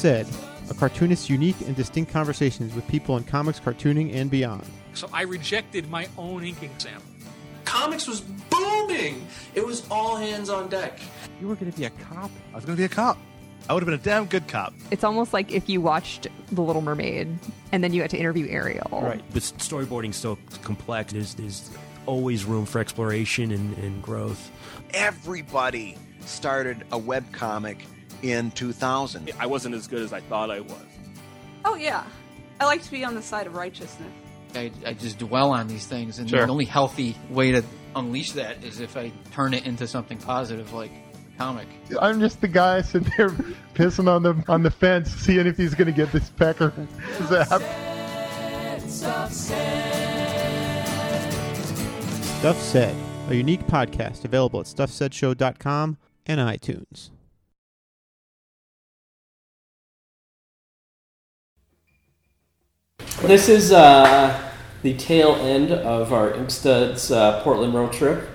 Stuff Said, a cartoonist's unique and distinct conversations with people in comics, cartooning, and beyond. So I rejected my own inking exam. Comics was booming. It was all hands on deck. You were going to be a cop. I was going to be a cop. I would have been a damn good cop. It's almost like if you watched The Little Mermaid and then you had to interview Ariel. Right. But storyboarding's so complex. There's, there's always room for exploration and, and growth. Everybody started a web comic in 2000. I wasn't as good as I thought I was. Oh, yeah. I like to be on the side of righteousness. I, I just dwell on these things, and Sure. the only healthy way to unleash that is if I turn it into something positive, like a comic. I'm just the guy sitting there pissing on the on the fence, seeing if he's going to get this pecker zap. Stuff Said, a unique podcast available at StuffSaidShow.com and iTunes. This is uh, the tail end of our Inkstuds uh, Portland road trip.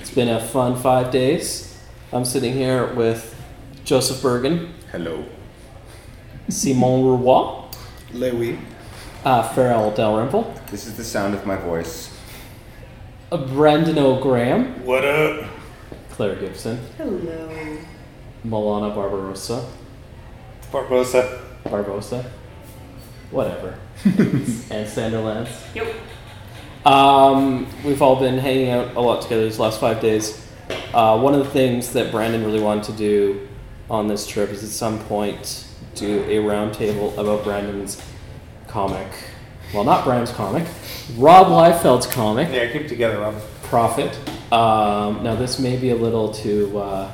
It's been a fun five days. I'm sitting here with Joseph Bergin, Hello. Simon Roy, Lewy. uh, Farel Dalrymple, This is the sound of my voice. uh, Brandon O'Graham, What up? Claire Gibson, Hello. Milana Barbarossa, Barbosa. Barbosa, whatever, and Sandra Lanz. Yep. Um, we've all been hanging out a lot together these last five days. Uh, one of the things that Brandon really wanted to do on this trip is at some point do a roundtable about Brandon's comic. Well, not Brandon's comic, Rob Liefeld's comic. Yeah, keep together, Rob. Prophet. Um, now, this may be a little too uh,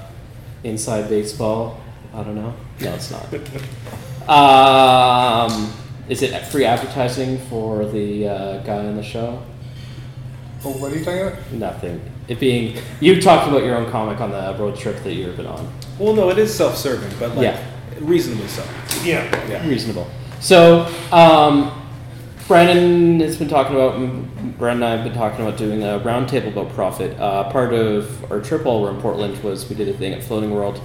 inside baseball. I don't know. No, it's not. um, is it free advertising for the uh, guy on the show? Oh, what are you talking about? Nothing. It being you talked about your own comic on the road trip that you've been on. Well, no, it is self-serving, but like Yeah. reasonably so. Yeah. Yeah. Reasonable. So, um, Brandon has been talking about, Brandon and I have been talking about doing a roundtable about Prophet. Uh, part of our trip while we're in Portland was we did a thing at Floating World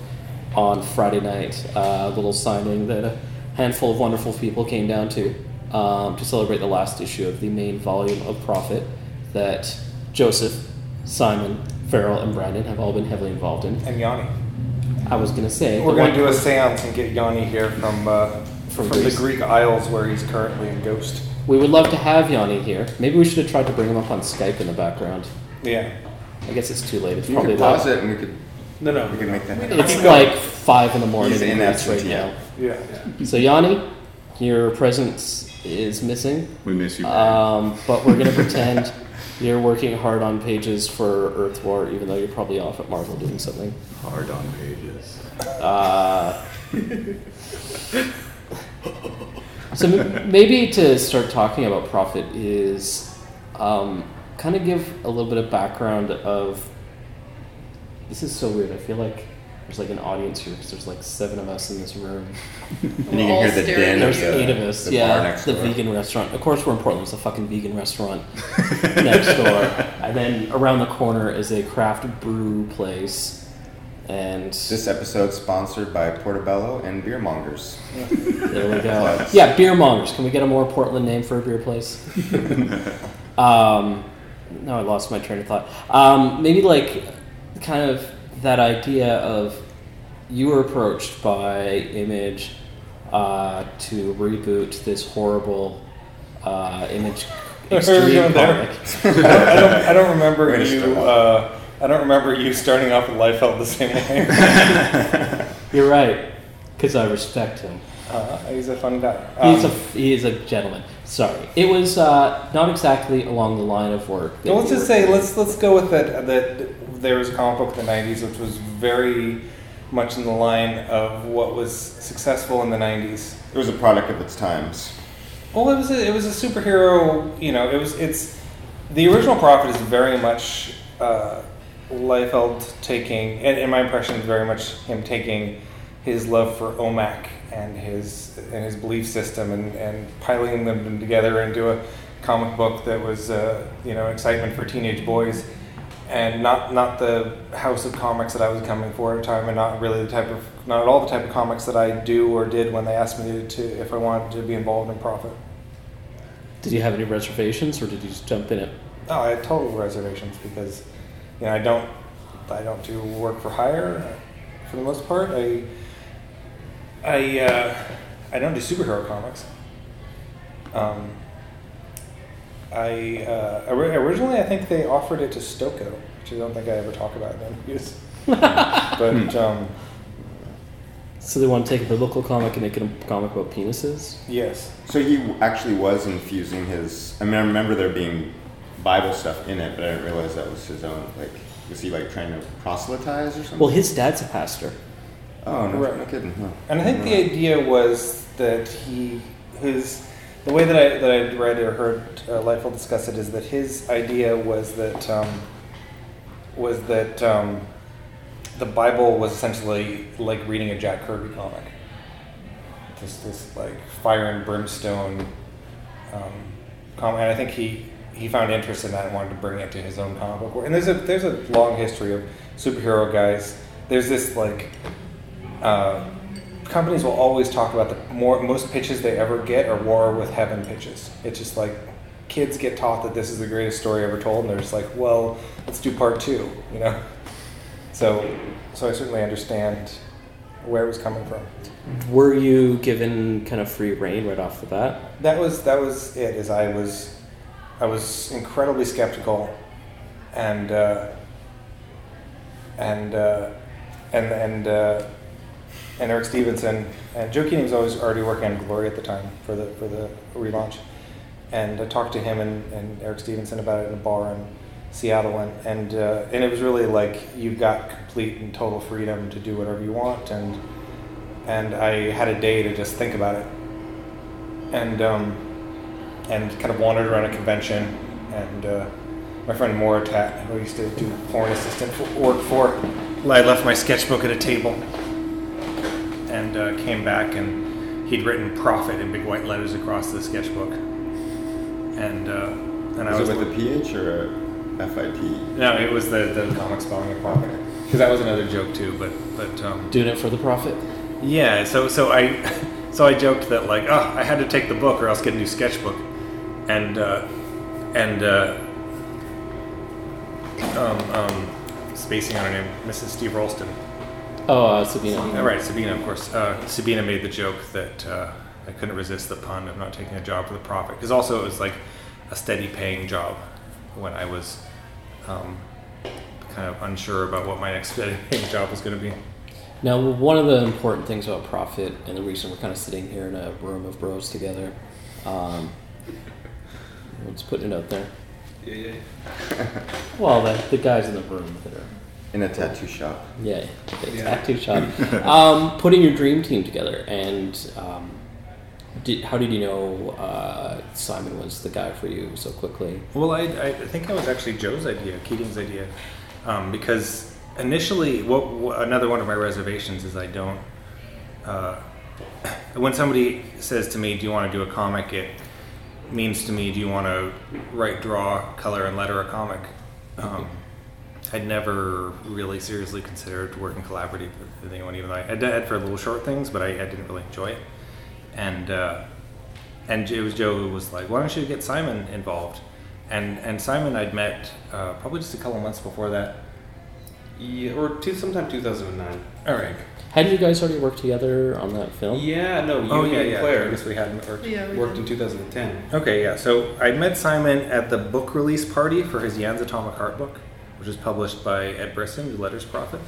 on Friday night, uh, a little signing that a handful of wonderful people came down to um, to celebrate the last issue of the main volume of Prophet that Joseph, Simon, Farel, and Brandon have all been heavily involved in. And Yanni. I was going to say We're going to do a seance and get Yanni here from uh, From from, the Greek Isles where he's currently in Ghost. We would love to have Yanni here. Maybe we should have tried to bring him up on Skype in the background. Yeah. I guess it's too late. It's You probably could pause like- it and we could. No, no. We could make that. It's like five in the morning He's in in right absentee. now. Yeah. So Yanni, your presence is missing. We miss you. Um, but we're gonna pretend you're working hard on pages for Earth War, even though you're probably off at Marvel doing something. Hard on pages. Uh, so m- maybe to start talking about Prophet is um, kind of give a little bit of background of. This is so weird. I feel like there's like an audience here because there's like seven of us in this room. And you can hear the din of There's the- eight of us. the yeah, the door. vegan restaurant. Of course, we're in Portland. It's a fucking vegan restaurant next door. And then around the corner is a craft brew place. And This episode sponsored by Portobello and Beer Mongers. There we go. Plugs. Yeah, beer mongers. Can we get a more Portland name for a beer place? um, no, I lost my train of thought. Um, maybe like kind of that idea of you were approached by Image uh, to reboot this horrible uh, Image extreme comic. I don't, I don't, I don't remember Way to you. Uh, I don't remember you starting off with Liefeld the same way. You're right, because I respect him. Uh, he's a fun guy. He's a Um, he is a gentleman. Sorry, it was uh, not exactly along the line of work. Well, let's just say doing. let's let's go with that. That there was a comic book in the '90s which was very much in the line of what was successful in the '90s. It was a product of its times. Well, it was a, it was a superhero. You know, it was it's the original Prophet is very much uh, Liefeld taking, and in my impression, is very much him taking his love for OMAC and his and his belief system and, and piling them together into a comic book that was uh, you know excitement for teenage boys. And not not the house of comics that I was coming for at the time, and not really the type of not at all the type of comics that I do or did when they asked me to, if I wanted to be involved in Prophet. Did you have any reservations, or did you just jump in it? Oh, I had total reservations because you know I don't I don't do work for hire for the most part. I I uh, I don't do superhero comics. Um, I uh, originally I think they offered it to Stokoe, which I don't think I ever talk about in interviews. but um, So they want to take a biblical comic and make it a comic about penises? yes, So he actually was infusing his. I mean, I remember there being Bible stuff in it, but I didn't realize that was his own. Like, was he like trying to proselytize or something? Well, his dad's a pastor. Oh no, Right. no kidding. Huh. And I think the idea was that he, his, the way that I that I read or heard uh, discuss it is that his idea was that um, was that um, the Bible was essentially like reading a Jack Kirby comic. This this like fire and brimstone um, comic, and I think he he found interest in that and wanted to bring it to his own comic book. And there's a there's a long history of superhero guys. There's this like uh, companies will always talk about the more most pitches they ever get are war with heaven pitches. It's just like kids get taught that this is the greatest story ever told, and they're just like, well, let's do part two, you know. So, so I certainly understand where it was coming from. Were you given kind of free reign right off the bat? That was that was it. Is I was I was incredibly skeptical, and uh, and uh, and and uh, and Eric Stephenson. And Joe Keatinge was always already working on Glory at the time for the for the relaunch, and I talked to him and, and Eric Stephenson about it in a bar in Seattle, and and uh, and it was really like you've got complete and total freedom to do whatever you want, and and I had a day to just think about it, and um, and kind of wandered around a convention, and uh, my friend Moratat, who I used to do foreign assistant work for, I left my sketchbook at a table, and uh, came back, and he'd written "profit" in big white letters across the sketchbook, and uh, and I Was was it with a PH or a FIT? no, it was the the comic spelling of profit, because that was another joke too, but but um, Doing it for the profit? yeah, so so I so I joked that like, oh, I had to take the book or else get a new sketchbook, and uh, and uh, um, um, spacing on her name, Mrs. Steve Rolston. Oh, uh, Sabina. Right, Sabina, of course. Uh, Sabina made the joke that uh, I couldn't resist the pun of not taking a job for the profit because also it was like a steady paying job when I was um, kind of unsure about what my next steady paying job was going to be. Now, one of the important things about Prophet, and the reason we're kind of sitting here in a room of bros together, um, let's put it out there. Yeah, yeah. Well, the, the guys in the room that are In a tattoo shop. Yeah, the Yeah. tattoo shop. um, putting your dream team together, and um, did, how did you know uh, Simon was the guy for you so quickly? Well, I, I think that was actually Joe's idea, Keatinge's idea, um, because initially, what, what another one of my reservations is I don't. Uh, when somebody says to me, "Do you want to do a comic?" It means to me, "Do you want to write, draw, color, and letter a comic?" Um, I'd never really seriously considered working collaboratively with anyone, even though I I did for a little short things, but I, I didn't really enjoy it. And uh, and it was Joe who was like, "Why don't you get Simon involved?" And and Simon I'd met uh, probably just a couple months before that. Yeah, or two, sometime 2009. All right. Hadn't you guys already worked together on that film? Yeah, no, you Oh and yeah, yeah. Claire I guess we hadn't worked. Yeah, we worked did. in 2010. Okay, yeah. So I met Simon at the book release party for his Jan's Atomic Heart book, which was published by Ed Brisson, the Letters Prophet,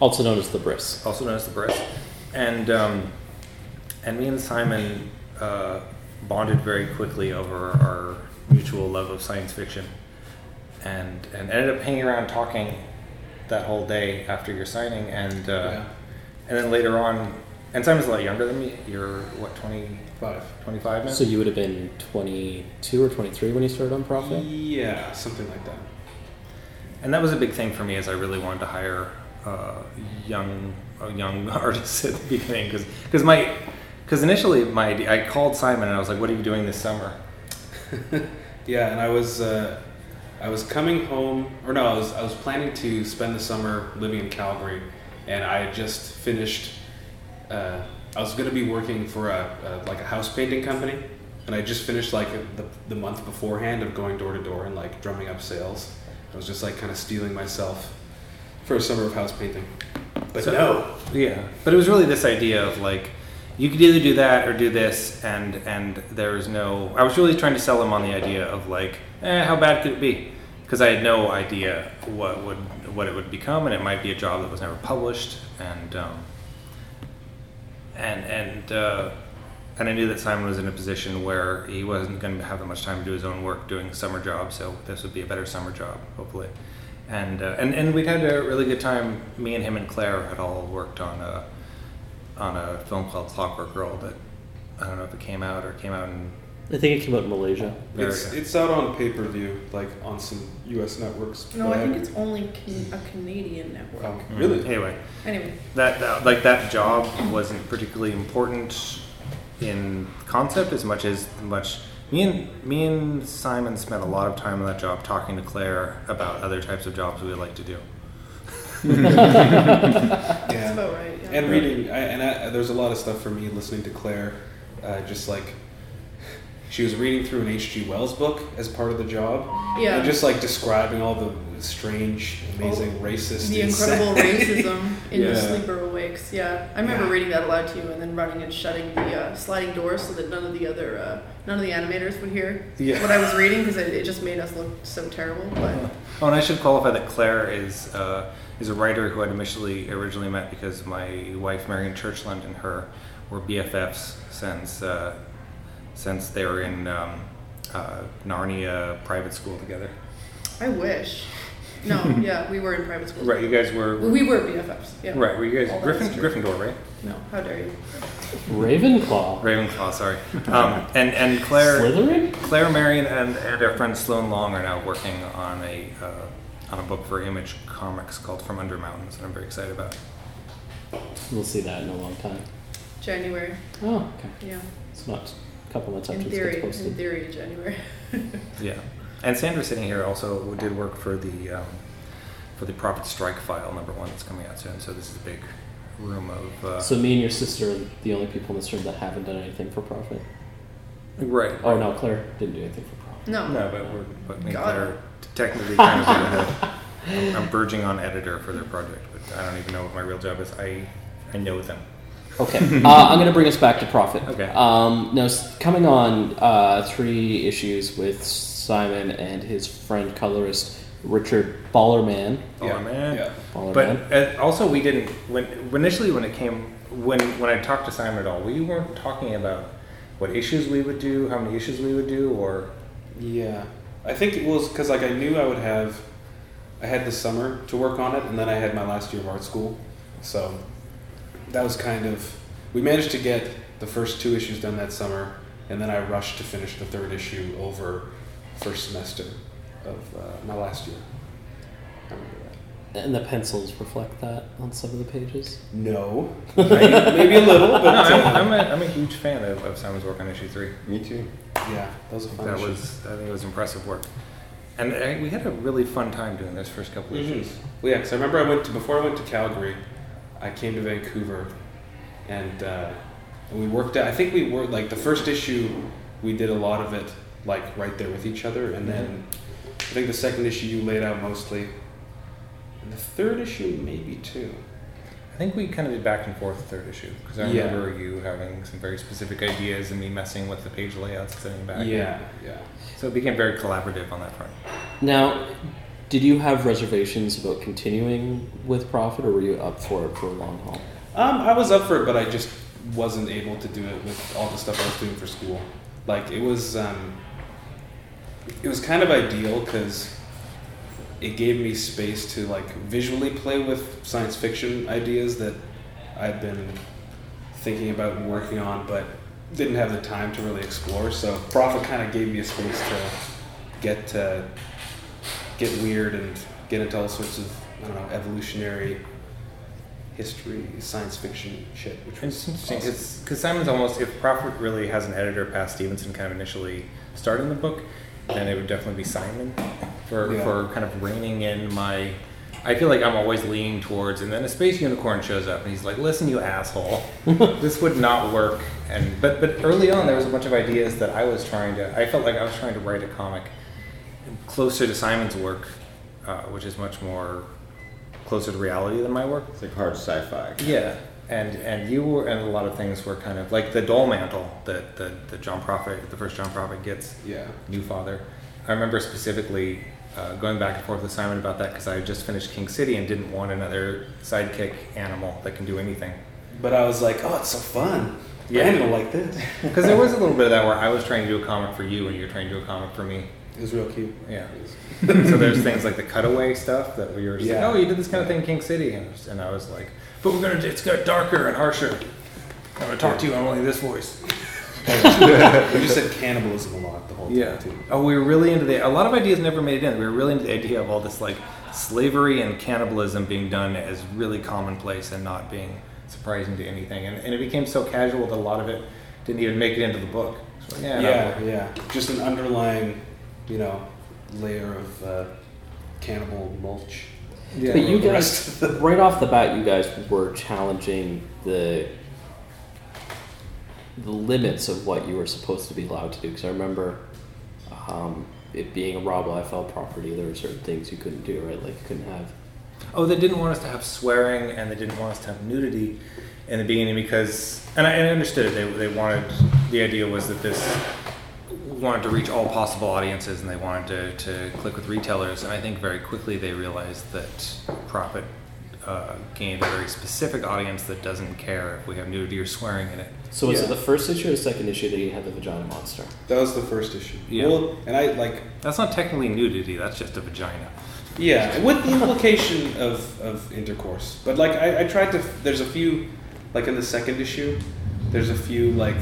Also known as the Briss. also known as the Briss. And um, and me and Simon uh, bonded very quickly over our mutual love of science fiction, and and ended up hanging around talking that whole day after your signing, and uh, Yeah. and then later on. And Simon's a lot younger than me. You're what 20, Five. 25 now. So you would have been 22 or 23 when you started on Prophet? Yeah, something like that. And that was a big thing for me as I really wanted to hire young young artists at the beginning because because my because initially my I called Simon and I was like, "What are you doing this summer?" Yeah, and I was uh, I was coming home, or no, I was I was planning to spend the summer living in Calgary, and I had just finished. Uh, I was going to be working for a, a like a house painting company, and I just finished like the the month beforehand of going door to door and like drumming up sales. I was just like kind of stealing myself for a summer of house painting. But So- no, Yeah, but it was really this idea of like you could either do that or do this, and and there's no. I was really trying to sell him on the idea of like, eh, how bad could it be? Because I had no idea what would what it would become, and it might be a job that was never published, and um, and and uh, and I knew that Simon was in a position where he wasn't going to have that much time to do his own work doing summer job, so this would be a better summer job, hopefully. And uh, and and we'd had a really good time. Me and him and Claire had all worked on a on a film called Clockwork Girl that I don't know if it came out or came out in. I think it came out in Malaysia. It's it's out on pay per view, like on some U.S. networks. No, but I think it's only can- a Canadian network. Oh, really? Anyway, Anyway. that, that like that job wasn't particularly important in concept as much as much. Me and me and Simon spent a lot of time on that job talking to Claire about other types of jobs we would like to do. yeah. about right, yeah. And reading, I, and I, there's a lot of stuff for me listening to Claire, uh, just like she was reading through an H.G. Wells book as part of the job, Yeah. and just like describing all the strange, amazing, Oh, racist, The incredible racism in yeah. the sleeper awakes. Yeah, I remember Yeah. reading that aloud to you, and then running and shutting the uh, sliding door so that none of the other uh, none of the animators would hear Yeah. what I was reading because it, it just made us look so terrible. But Oh, and I should qualify that Claire is uh, is a writer who I'd initially originally met because my wife Marian Churchland and her were BFFs since uh, since they were in um, uh, Narnia private school together. I wish. No, yeah, we were in private school. Right, you guys were. We were BFFs. Yeah. Right, were you guys All Griffin. Gryffindor, right? No, how dare you? Ravenclaw. Ravenclaw, sorry. Um, and and Claire, Slytherin? Claire Marion and, and our friend Sloane Leong are now working on a uh, on a book for Image Comics called From Under Mountains, and I'm very excited about. it. We'll see that in a long time. January. Oh, okay. Yeah. It's not a couple months after In this theory, gets posted. in theory, January. Yeah, and Sandra sitting here also did work for the um, for the Prophet Strike file number one that's coming out soon. So this is a big room of. Uh, So me and your sister are the only people in this room that haven't done anything for profit. Right. Oh no, Claire didn't do anything for profit. No. No, but we're but me and Claire technically kind of doing. I'm, I'm verging on editor for their project, but I don't even know what my real job is. I I know them. Okay, uh, I'm going to bring us back to Prophet. Okay. Um, now, coming on uh, three issues with Simon and his friend colorist Richard Ballermann. Oh man. Yeah. Ballermann. But uh, also, we didn't when when initially when it came when when I talked to Simon at all, we weren't talking about what issues we would do, how many issues we would do, or Yeah, I think it was because like I knew I would have, I had the summer to work on it, and then I had my last year of art school, so that was kind of. We managed to get the first two issues done that summer, and then I rushed to finish the third issue over first semester of uh, my last year. I remember that. And the pencils reflect that on some of the pages. No, maybe, maybe a little, but no, I'm, uh, I'm, a, I'm a huge fan of, of Simon's work on issue three. Me too. yeah, that was a fun. That issue. was I think it was impressive work, and uh, we had a really fun time doing those first couple Mhm. issues. Well, yeah, because I remember I went to before I went to Calgary, I came to Vancouver, and uh, and we worked out. I think we were like the first issue, we did a lot of it like right there with each other, and then I think the second issue you laid out mostly, and the third issue maybe too. I think we kind of did back and forth the third issue because I Yeah. remember you having some very specific ideas and me messing with the page layouts and sitting back. Yeah, yeah. So it became very collaborative on that front. Now, did you have reservations about continuing with Prophet, or were you up for it for a long haul? Um, I was up for it, but I just wasn't able to do it with all the stuff I was doing for school. Like it was, um, it was kind of ideal because it gave me space to like visually play with science fiction ideas that I'd been thinking about and working on, but didn't have the time to really explore. So Prophet kind of gave me a space to get to get weird and get into all sorts of I don't know evolutionary history, science fiction shit. Which was interesting awesome. because Simon's almost if Prophet really has an editor past Stephenson kind of initially starting the book, then it would definitely be Simon for Yeah. for kind of reining in my. I feel like I'm always leaning towards, and then a space unicorn shows up, and he's like, "Listen, you asshole, this would not work." And but but early on, there was a bunch of ideas that I was trying to. I felt like I was trying to write a comic closer to Simon's work, uh, which is much more closer to reality than my work. It's like hard sci-fi. Yeah, and and you were and a lot of things were kind of like the doll mantle that that, that John Prophet, the first John Prophet gets. Yeah. New Father. I remember specifically uh, going back and forth with Simon about that because I had just finished King City and didn't want another sidekick animal that can do anything. But I was like, oh, it's so fun. Yeah. I will like this. Because there was a little bit of that where I was trying to do a comic for you and you're trying to do a comic for me. It was real cute. Yeah. so there's things like the cutaway stuff that we were just Yeah. like, oh, you did this kind of thing in King City, and, and I was like, but we're gonna, it's got darker and harsher. I'm gonna talk to you in only this voice. we just said cannibalism a lot the whole time Yeah. too. Oh, we were really into the. A lot of ideas never made it in. We were really into the idea of all this like slavery and cannibalism being done as really commonplace and not being surprising to anything. And, and it became so casual that a lot of it didn't even make it into the book. So, yeah, Yeah, no. yeah, Just an underlying, you know, layer of uh, cannibal mulch. But you guys, of right off the bat, you guys were challenging the the limits of what you were supposed to be allowed to do. Because I remember um, it being a Rob Liefeld property, there were certain things you couldn't do, right? Like you couldn't have. Oh, they didn't want us to have swearing and they didn't want us to have nudity in the beginning because, and I, and I understood it. They, they wanted, the idea was that this wanted to reach all possible audiences and they wanted to, to click with retailers. And I think very quickly they realized that Prophet uh, gained a very specific audience that doesn't care if we have nudity or swearing in it. So was it the first issue or the second issue that you had the vagina monster? That was the first issue. Yeah. Well, and I like. That's not technically nudity, that's just a vagina. Yeah, with the implication of, of intercourse. But like I, I tried to there's a few like in the second issue, there's a few like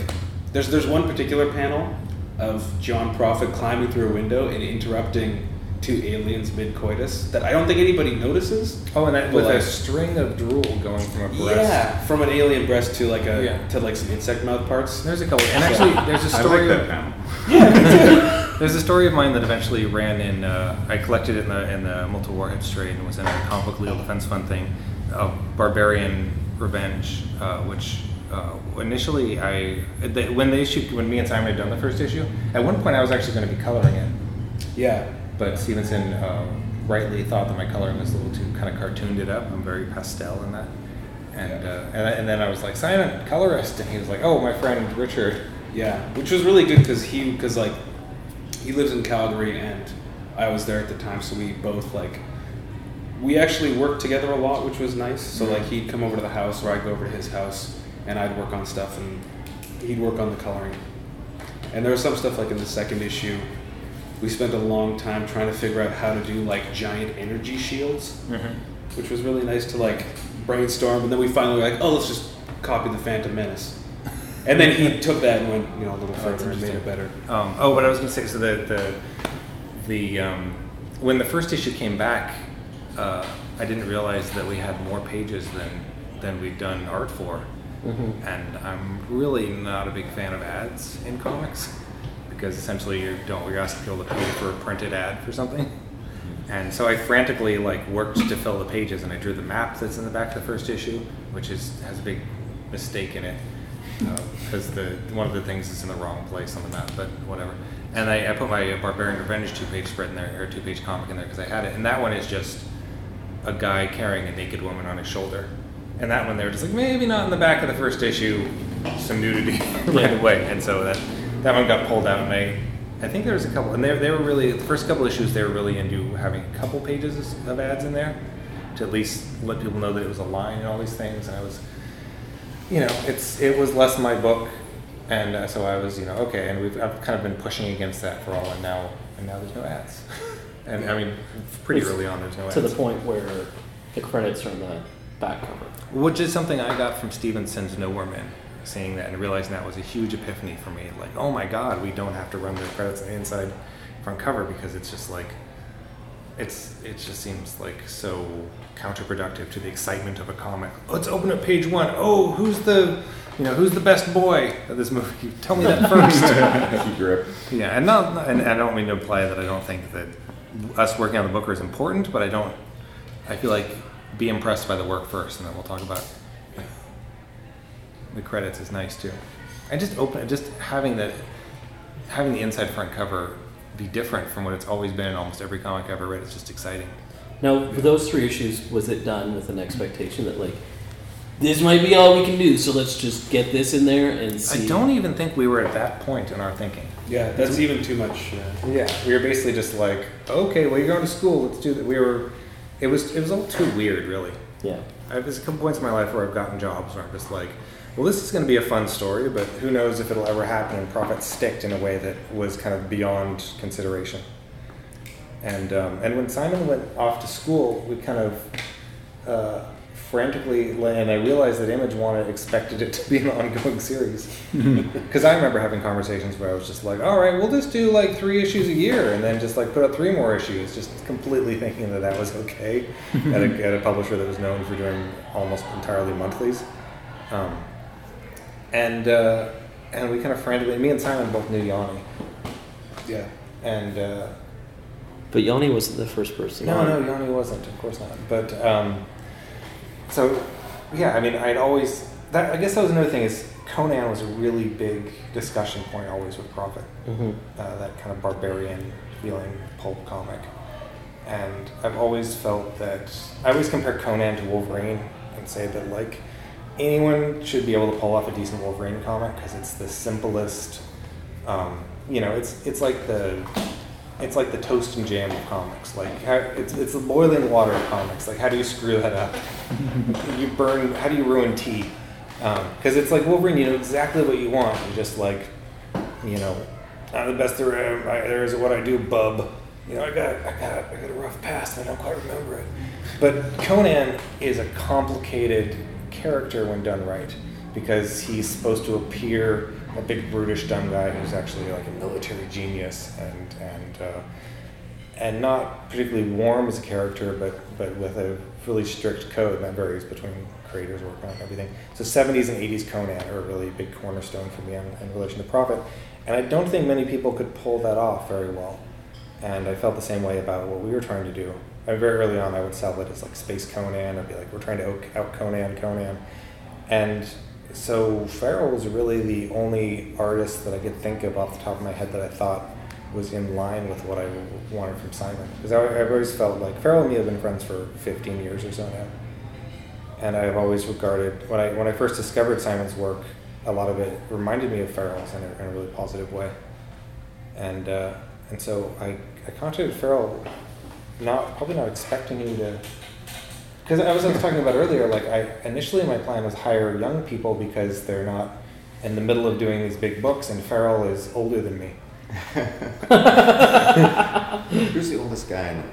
there's there's one particular panel of John Prophet climbing through a window and interrupting two aliens mid coitus that I don't think anybody notices. Oh, and that But, with a string of drool going from a breast. Yeah, from an alien breast to like a Yeah. to like some insect mouth parts. There's a couple, and actually, there's a I story. I like that panel. there's a story of mine that eventually ran in. Uh, I collected it in the in the multiple warheads trade and was in a comic book legal defense fund thing, of Barbarian Revenge, uh, which. Uh, initially, I the, when the issue when me and Simon had done the first issue, at one point I was actually going to be coloring it. Yeah. But Stephenson uh, rightly thought that my coloring was a little too kind of cartooned it up. I'm very pastel in that. And, uh, and, I- and then I was like, Simon, colorist. And he was like, oh, my friend Richard. Yeah, which was really good because he because like he lives in Calgary and I was there at the time, so we both like we actually worked together a lot, which was nice. So like he'd come over to the house, or I'd go over to his house, and I'd work on stuff, and he'd work on the coloring. And there was some stuff like in the second issue, we spent a long time trying to figure out how to do like giant energy shields, Mhm. which was really nice to like brainstorm. And then we finally were like, oh, let's just copy the Phantom Menace. And then he took that and went, you know, a little Oh, further and made it better. Um, oh, what I was going to say, so the the the um, when the first issue came back, uh, I didn't realize that we had more pages than than we'd done art for, Mhm. and I'm really not a big fan of ads in comics because essentially you don't you're people to pay for a printed ad for something. And so I frantically like worked to fill the pages, and I drew the map that's in the back of the first issue, which is has a big mistake in it because the one of the things is in the wrong place on the map, but whatever. And I, I put my Barbarian Revenge two-page spread in there, or two-page comic in there because I had it, and that one is just a guy carrying a naked woman on his shoulder. And that one, they were just like, maybe not in the back of the first issue, some nudity right away. And so that that one got pulled out, and I, I think there was a couple, and they, they were really the first couple issues they were really into having a couple pages of ads in there to at least let people know that it was a line and all these things. And I was, you know, it's it was less my book, and uh, so I was, you know, okay. And we've I've kind of been pushing against that for all, and now and now there's no ads. and I mean, pretty It's early on, there's no ads To the point where the credits are on the back cover. Which is something I got from Stephenson's Nowhere Man, saying that and realizing that was a huge epiphany for me. Like, oh my God, we don't have to run the credits on the inside front cover because it's just like, it's it just seems like so counterproductive to the excitement of a comic. Let's open up page one. Oh, who's the you know, who's the best boy of this movie? Tell me that first. Grip. Yeah, and not, and I don't mean to imply that I don't think that us working on the book is important, but I don't. I feel like be impressed by the work first, and then we'll talk about the credits is nice too. And just open, just having the having the inside front cover be different from what it's always been in almost every comic I've ever read. It's just exciting. Now, for those three issues, was it done with an expectation that like this might be all we can do, so let's just get this in there and see? I don't even think we were at that point in our thinking. Yeah, that's even too much. Uh, Yeah, we were basically just like, okay, well, you're going to school. Let's do that. We were. It was. It was all too weird, really. Yeah. I, there's a couple points in my life where I've gotten jobs where I'm just like, well, this is going to be a fun story, but who knows if it'll ever happen and Prophet sticked in a way that was kind of beyond consideration. And um, and when Simon went off to school, we kind of uh, frantically, and I realized that Image wanted expected it to be an ongoing series. Because I remember having conversations where I was just like, all right, we'll just do like three issues a year, and then just like put out three more issues, just completely thinking that that was okay at, a, at a publisher that was known for doing almost entirely monthlies. Um, and uh, and we kind of frantically, me and Simon both knew Yanni. Yeah. And uh, But Yanni wasn't the first person. no, on. no, Yanni wasn't, of course not. But um, so, yeah, I mean, I'd always that. I guess that was another thing is Conan was a really big discussion point always with Prophet. Mhm. Uh, that kind of barbarian feeling pulp comic, and I've always felt that I always compare Conan to Wolverine and say that like anyone should be able to pull off a decent Wolverine comic because it's the simplest. Um, you know, it's it's like the it's like the toast and jam of comics. Like how, it's it's the boiling water of comics. Like how do you screw that up? you burn. How do you ruin tea? Um, because it's like Wolverine. You know exactly what you want. You just like, you know, I'm the best there, am, I, there is at what I do, bub. You know, I got I got I got a rough past. and I don't quite remember it. But Conan is a complicated character when done right because he's supposed to appear a big brutish dumb guy who's actually like a military genius and and uh, and not particularly warm as a character, but but with a really strict code that varies between creators working on everything. So 70s and 80s Conan are a really big cornerstone for me in, in relation to Prophet, and I don't think many people could pull that off very well. And I felt the same way about what we were trying to do. Very early on, I would sell it as like Space Conan. I'd be like, we're trying to out Conan Conan, and so Farel was really the only artist that I could think of off the top of my head that I thought was in line with what I wanted from Simon. Because I've always felt like Farel and me have been friends for 15 years or so now. And I've always regarded, when I, when I first discovered Simon's work, a lot of it reminded me of Farel's in a, in a really positive way. And, uh, and so I, I contacted Farel, not, probably not expecting him to because I was, I was talking about earlier, like I initially my plan was hire young people because they're not in the middle of doing these big books, and Farel is older than me. Who's the oldest guy in it?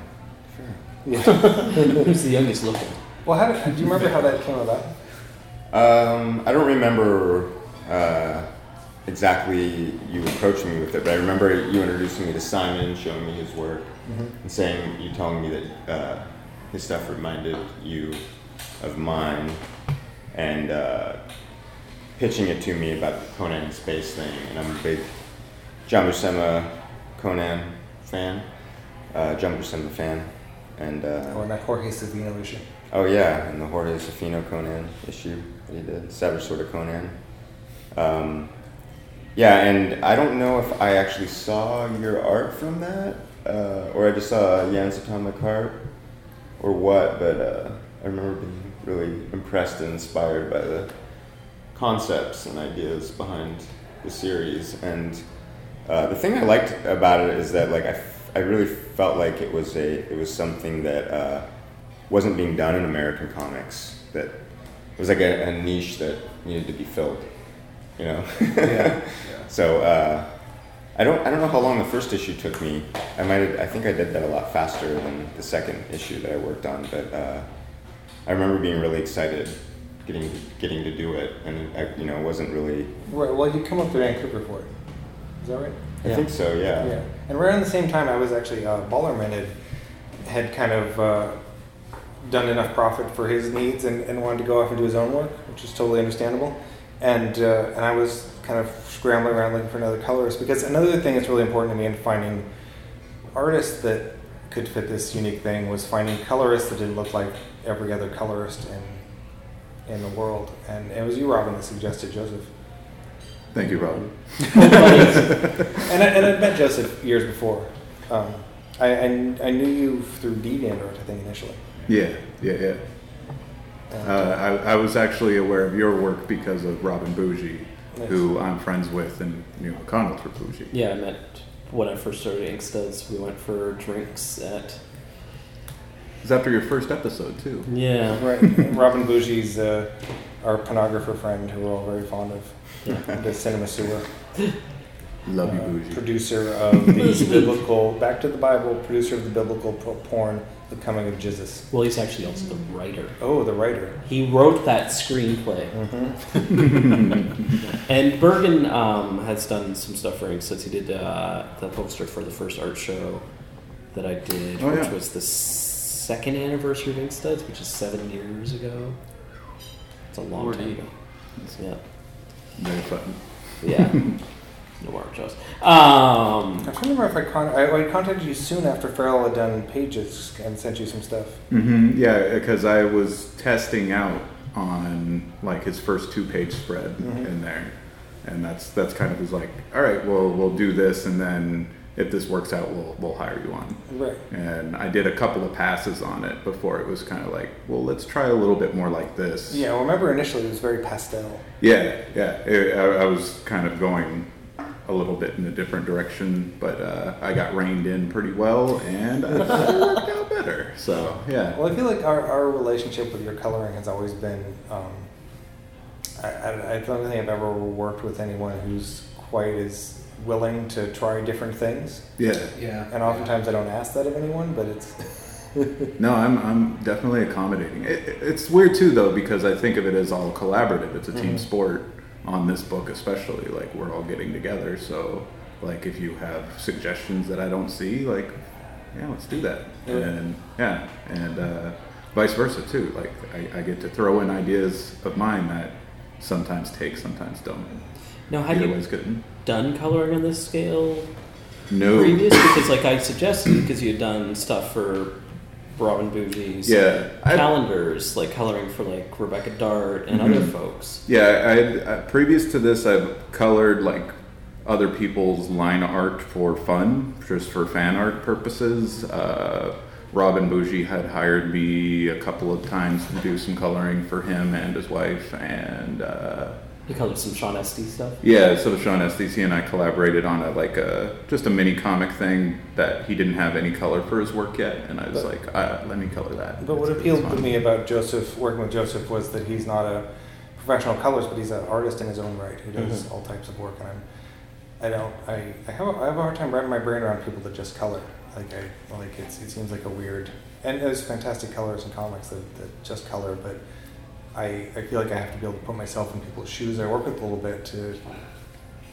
Yeah. Who's the youngest looking? Well, how did, do you remember how that came about? Um, I don't remember uh, exactly you approaching me with it, but I remember you introducing me to Simon, showing me his work, Mhm. and saying you telling me that uh, his stuff reminded you of mine, and uh, pitching it to me about the Conan space thing. And I'm a big John Buscema Conan fan, uh, John Buscema fan, and uh, Oh, and that Jorge Zaffino issue. Oh yeah, and the Jorge Zaffino Conan issue that he did, Savage Sword of Conan. Um, yeah, and I don't know if I actually saw your art from that, uh, or I just saw Jan's Atomic Heart, or what. But uh, I remember being really impressed and inspired by the concepts and ideas behind the series. And uh, the thing I liked about it is that like I, f- I really felt like it was a it was something that uh, wasn't being done in American comics. That it was like a, a niche that needed to be filled. You know. Yeah. So uh, I don't I don't know how long the first issue took me. I might have, I think I did that a lot faster than the second issue that I worked on, but uh, I remember being really excited getting getting to do it, and I, you know it wasn't really. Right. Well, you come up to Vancouver for it. Is that right? I think so. Yeah. Yeah. And right around the same time, I was actually uh, Ballermann had had kind of uh, done enough Prophet for his needs and, and wanted to go off and do his own work, which is totally understandable. And uh, and I was kind of scrambling around looking for another colorist because another thing that's really important to me in finding artists that could fit this unique thing was finding colorists that didn't look like every other colorist in in the world. And it was you, Robin, that suggested Joseph. Thank you, Robin. and I, and I'd met Joseph years before. Um, I, I I knew you through DeviantArt, I think initially. Yeah, yeah, yeah. Uh, I, I was actually aware of your work because of Robin Bougie, Nice. who I'm friends with and knew McConnell for Bougie. Yeah, I met when I first started Inkstuds. We went for drinks at. It was after your first episode, too. Yeah. Right. Robin Bougie's uh, our pornographer friend who we're all very fond of. Yeah. The cinema sewer. Love you, Uh, Bougie. Producer of the biblical, back to the Bible, producer of the biblical porn, The Coming of Jesus. Well, he's actually also the writer. Oh, the writer. He wrote that screenplay. and Bergin um, has done some stuff for Inkstuds. He did uh, the poster for the first art show that I did, Oh, which yeah. was the second anniversary of Inkstuds, which is seven years ago. It's a long time Lordy. ago. Yeah. Very fun. Yeah. no art shows. Um, I'm trying to remember if I, con- I, I contacted you soon after Farel had done pages and sent you some stuff. hmm Yeah, because I was testing out on like his first two page spread Mhm. in there, and that's that's kind of was like, all right, well we'll do this, and then if this works out, we'll we'll hire you on. Right. And I did a couple of passes on it before it was kind of like, well, let's try a little bit more like this. Yeah, I remember initially it was very pastel. Yeah, yeah. It, I, I was kind of going a little bit in a different direction, but uh, I got reined in pretty well, and I it worked out better. So yeah. Well, I feel like our, our relationship with your coloring has always been. Um, I, I, I don't think I've ever worked with anyone who's quite as willing to try different things. Yeah. Yeah. And oftentimes I don't ask that of anyone, but it's. No, I'm, I'm definitely accommodating. It, it- it's weird too, though, because I think of it as all collaborative. It's a team Mhm. sport on this book, especially. Like we're all getting together. So, like, if you have suggestions that I don't see, like, yeah, let's do that. Yeah. And yeah, and uh, vice versa too. Like I, I get to throw in ideas of mine that sometimes take, sometimes don't. Now, have Either you good. done coloring on this scale? No. Previous, because like I suggested, because you had done stuff for Robin Bougie's Yeah, calendars, like coloring for like Rebecca Dart and other Mhm. folks. Yeah, I, I previous to this, I've colored like other people's line art for fun, just for fan art purposes. Uh, Robin Bougie had hired me a couple of times to do some coloring for him and his wife, and uh, You colored some Sean Esty stuff. yeah, so Sean Estes, he and I collaborated on a like a just a mini comic thing that he didn't have any color for his work yet, and I was But- like, uh, let me color that. But what It's- it's appealed to me about Joseph, working with Joseph, was that he's not a professional colorist, but he's an artist in his own right who does Mhm. all types of work. And I'm, I don't, I, I have, a, I have a hard time wrapping my brain around people that just color. Like I, like it's, it seems like a weird. And there's fantastic colors in comics that, that just color, but I, I feel like I have to be able to put myself in people's shoes. I work with a little bit to,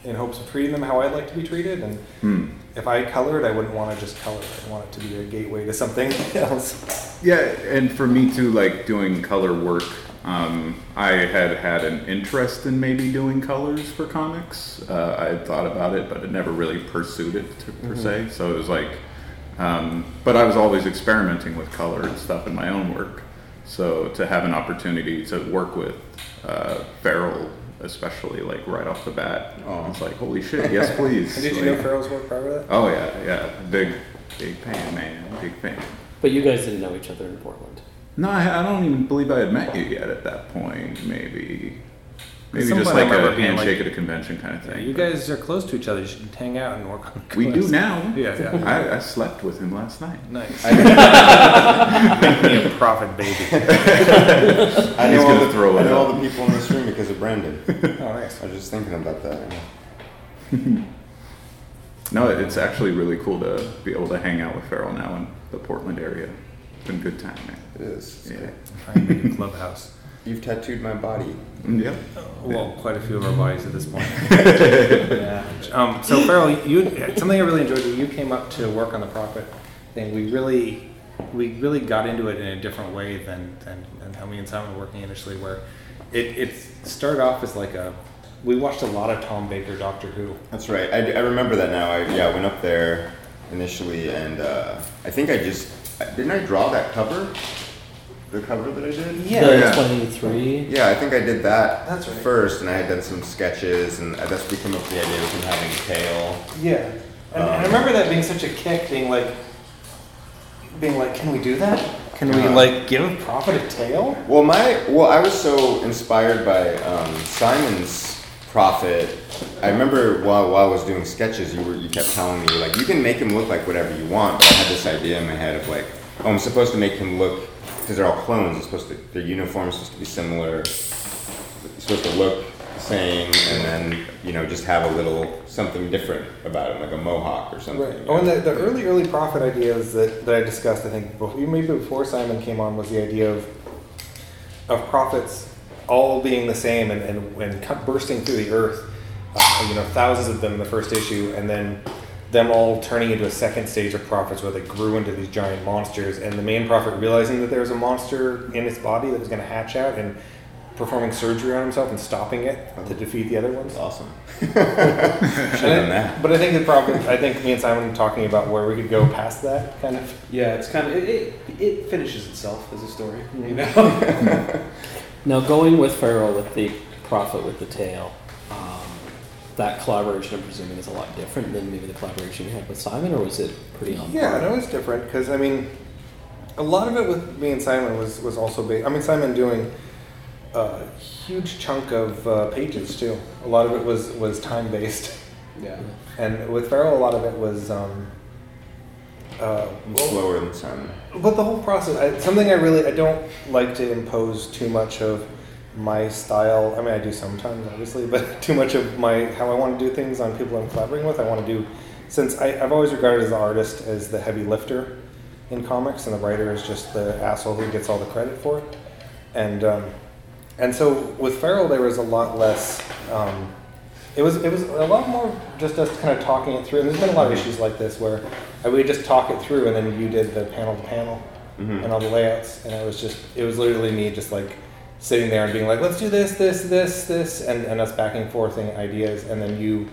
in hopes of treating them how I'd like to be treated. And Hmm. if I colored, I wouldn't want to just color. I want it to be a gateway to something else. Yeah, and for me too, like doing color work, um, I had had an interest in maybe doing colors for comics. Uh, I had thought about it, but had never really pursued it to, per Mhm. se. So it was like, um, but I was always experimenting with color and stuff in my own work. So to have an opportunity to work with uh, Farel, especially like right off the bat, I was like, holy shit, yes please. And did you know Farel's work prior to that? Oh yeah, yeah, big, big fan, man, big fan. But you guys didn't know each other in Portland. No, I, I don't even believe I had met you yet at that point. Maybe, maybe just like a handshake like- at a convention kind of Yeah, thing. you guys are close to each other. You should hang out and work on. we do now. Yeah, yeah. I, I slept with him last night. Nice. Make me a prophet baby. I He's know, gonna all the, throw I know all the people in this room because of Brandon. Oh, nice. I was just thinking about that. No, it's actually really cool to be able to hang out with Farel now in the Portland area. It's been a good time, man. It is. Yeah. Trying to make a clubhouse. You've tattooed my body. Yeah. Well, quite a few of our bodies at this point. yeah. Um, so Farel, you something I really enjoyed. when You came up to work on the Prophet thing. We really, we really got into it in a different way than than, than how me and Simon were working initially. Where it it started off as like a. We watched a lot of Tom Baker Doctor Who. That's right. I, I remember that now. I yeah, went up there initially, and uh, I think I just didn't I draw that cover, the cover that I did. Yeah, The yeah. 23. Yeah, I think I did that That's right. first, and I had done some sketches, and that's we came up with the idea of him having a tail. Yeah, and, and I Um, remember that being such a kick, being like, being like, can we do that? Can we Uh, like give a Prophet a tail? Well, my well, I was so inspired by um, Simon's prophet. I remember while, while I was doing sketches, you were you kept telling me like you can make him look like whatever you want. But I had this idea in my head of like, oh, I'm supposed to make him look because they're all clones. It's supposed to their uniforms supposed to be similar. It's supposed to look the same, and then you know just have a little something different about him, like a mohawk or something. Right. you Oh, and the, the early, early Prophet ideas that, that I discussed, I think, before, maybe before Simon came on, was the idea of of prophets all being the same and, and, and bursting through the earth, uh, you know, thousands of them in the first issue, and then them all turning into a second stage of prophets where they grew into these giant monsters, and the main prophet realizing that there was a monster in its body that was going to hatch out and performing surgery on himself and stopping it to defeat the other ones. Awesome. Should've done that. But I think the problem, I think me and Simon were talking about where we could go past that kind of. Yeah, it's kind of it, it, it finishes itself as a story, you mm-hmm. know. Now, going with Farel with the prophet with the tail, that collaboration, I'm presuming, is a lot different than maybe the collaboration you had with Simon, or was it pretty on Yeah, par? no, it's different because I mean, a lot of it with me and Simon was was also based. I mean, Simon doing a huge chunk of uh, pages too. A lot of it was was time based. Yeah. And with Farel, a lot of it was. Um, uh, I'm well, slower than Simon. But the whole process, I, something I really, I don't like to impose too much of my style. I mean, I do sometimes, obviously, but too much of my how I want to do things on people I'm collaborating with. I want to do, since I, I've always regarded as the artist as the heavy lifter in comics, and the writer is just the asshole who gets all the credit for it. And um, and so with Farel, there was a lot less. Um, it was it was a lot more just us kind of talking it through. And there's been a lot of issues like this where I would just talk it through, and then you did the panel to panel Mhm. and all the layouts, and it was just it was literally me just like sitting there and being like, let's do this, this, this, this, and, and us back and forthing ideas, and then you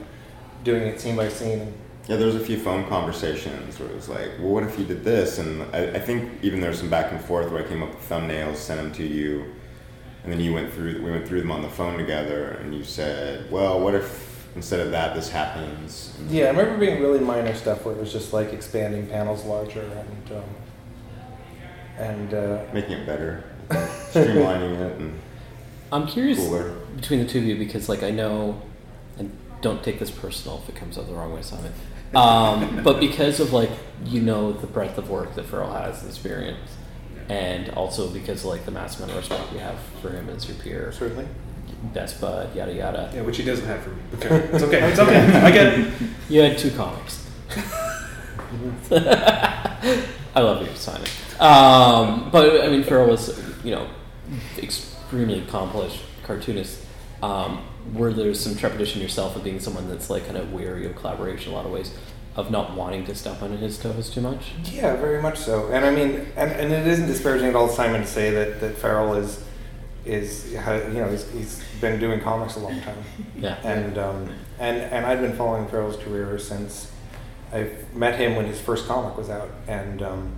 doing it scene by scene. Yeah, there was a few phone conversations where it was like, well, what if you did this? And I, I think even there was some back and forth where I came up with thumbnails, sent them to you, and then you went through. We went through them on the phone together, and you said, well, what if instead of that this happens? Yeah, I remember being really minor stuff where it was just like expanding panels larger and um, and uh, making it better, streamlining it, and I'm curious Cooler. between the two of you because, like, I know, and don't take this personal if it comes out the wrong way, Simon. Um, but because of like you know the breadth of work that Farel has, the experience, and also because like the mass amount of respect you have for him as your peer, certainly, best bud, yada yada. Yeah, which he doesn't have for me. Okay, it's okay, it's okay. I get it. You had two comics. I love you, Simon. Um, but I mean, Farel was, you know, extremely accomplished cartoonist. Um, were there some trepidation yourself of being someone that's like kind of wary of collaboration in a lot of ways, of not wanting to step on his toes too much? Yeah, very much so. And I mean, and, and it isn't disparaging at all, Simon, to say that, that Farel is is you know he's, he's been doing comics a long time. Yeah. And um, and and I've been following Farel's career since I met him when his first comic was out, and um,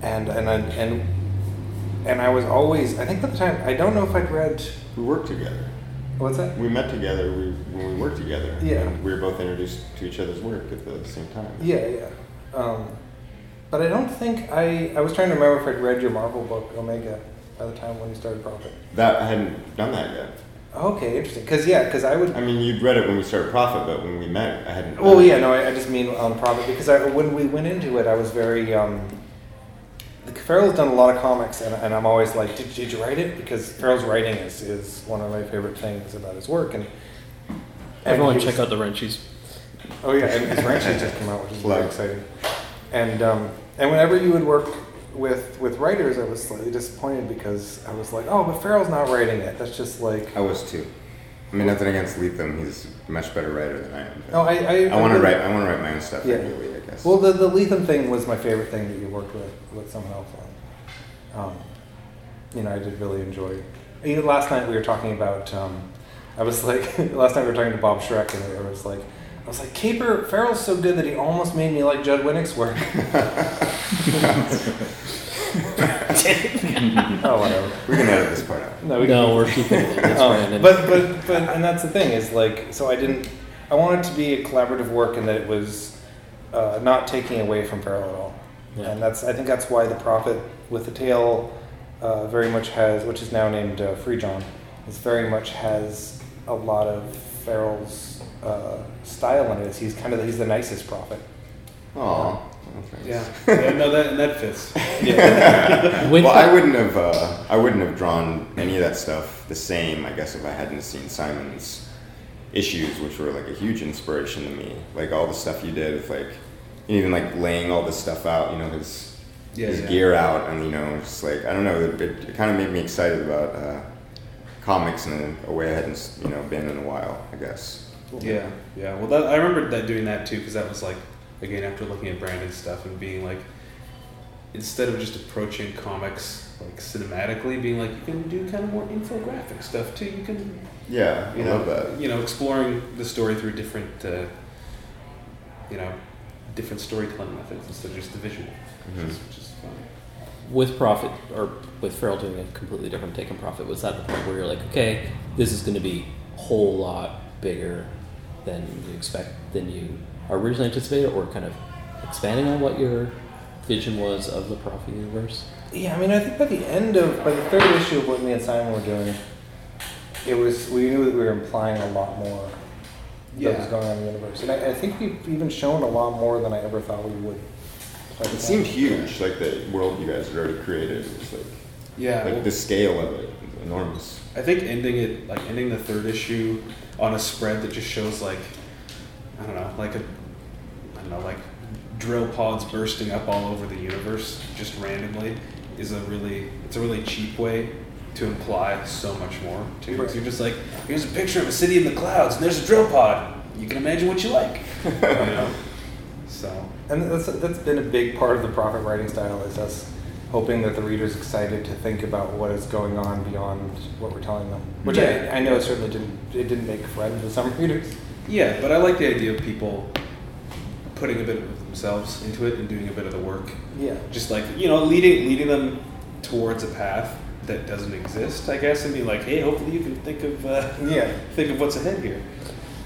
and and I, and and I was always I think at the time I don't know if I'd read. we worked together. What's that? We met together. We when we worked together. Yeah. and we were both introduced to each other's work at the same time. Yeah, yeah. Um, but I don't think I. I was trying to remember if I'd read your Marvel book Omega by the time when you started Prophet. That I hadn't done that yet. Okay, interesting. Because yeah, because I would. I mean, you'd read it when we started Prophet, but when we met, I hadn't. Well, it. yeah, no, I, I just mean on Prophet because I, when we went into it, I was very. Um, Farel's done a lot of comics, and, and I'm always like, did, did you write it? Because Farel's writing is, is one of my favorite things about his work, and. and Everyone, check out the Wrenchies. Oh yeah, and his Wrenchies just came out, which is very exciting. And um, and whenever you would work with with writers, I was slightly disappointed because I was like, oh, but Farel's not writing it. That's just like. I was too. I mean, nothing against Lethem. He's a much better writer than I am. No, I I, I want to write. I want to write my own stuff. Yeah. Regularly, I guess. Well, the the Lethem thing was my favorite thing that you worked with with someone else on. Um, you know, I did really enjoy You know, last night we were talking about. Um, I was like, last night we were talking to Bob Schreck, and I was like, I was like, Caper Farel's so good that he almost made me like Judd Winick's work. oh, whatever. We can edit this part out. No, we No, can, we're keeping it. That's Um, Brandon. But but but and that's the thing is like so I didn't I wanted to be a collaborative work and that it was uh, not taking away from Farel at all. And that's I think that's why the Prophet with the tail uh, very much has which is now named uh, Free John is very much has a lot of Farel's uh, style in it. He's kind of he's the nicest prophet. Aw. Yeah. yeah, no, that that fits. well, I wouldn't have. Uh, I wouldn't have drawn any of that stuff the same. I guess if I hadn't seen Simon's issues, which were like a huge inspiration to me. Like all the stuff you did with like, even like laying all this stuff out. You know, his Yeah, his yeah. gear out, and you know, just like I don't know. It, it, it kind of made me excited about uh, comics in a, way I hadn't you know been in a while. I guess. Yeah, yeah. Well, that, I remember that doing that too because that was like again after looking at Brandon's stuff and being like, instead of just approaching comics like cinematically, being like you can do kind of more infographic stuff too. You can Yeah, you I know love that. you know exploring the story through different uh, you know different storytelling methods instead of just the visual, which, is, which is fun. with Prophet or with Farel doing a completely different take on Prophet, was that the point where you're like, okay, this is going to be a whole lot bigger than you expect than you originally anticipated, or kind of expanding on what your vision was of the Prophet universe? Yeah, I mean, I think by the end of, by the third issue of what me and Simon were doing, it was, we knew that we were implying a lot more that Yeah. was going on in the universe. And I, I think we've even shown a lot more than I ever thought we would. by the It seemed time. huge, like the world you guys had already created. It was like, Yeah, like well- the scale of it, is enormous. I think ending it like ending the third issue on a spread that just shows like I don't know, like a I don't know, like drill pods bursting up all over the universe just randomly is a really it's a really cheap way to imply so much more too. Right. So you're just like, here's a picture of a city in the clouds and there's a drill pod. You can imagine what you like. you know? So And that's, that's been a big part of the prophet writing style is us hoping that the reader's excited to think about what is going on beyond what we're telling them. Which Yeah. I, I know certainly didn't, it didn't make friends with some readers. Yeah, but I like the idea of people putting a bit of themselves into it and doing a bit of the work. Yeah. Just like you know, leading leading them towards a path that doesn't exist, I guess, and be like, hey, hopefully you can think of uh, Yeah. think of what's ahead here.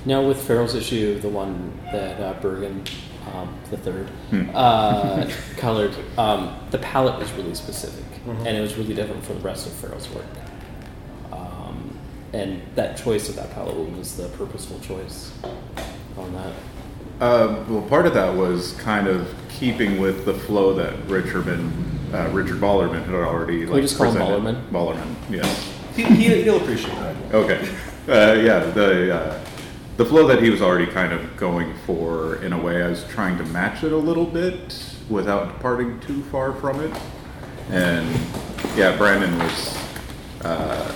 Now with Farel's issue, the one that uh, Bergin, um, the third, Hmm. uh, colored, um, the palette was really specific, Mhm. and it was really different from the rest of Farel's work. Um, and that choice of that palette was the purposeful choice on that. Uh, well, part of that was kind of keeping with the flow that Richardman, uh, Richard Ballermann had already. Can we just call him presented. Ballermann, yes. He, he, he'll appreciate that. Okay. Uh, yeah, the uh, the flow that he was already kind of going for in a way, I was trying to match it a little bit without departing too far from it. And yeah, Brandon was uh,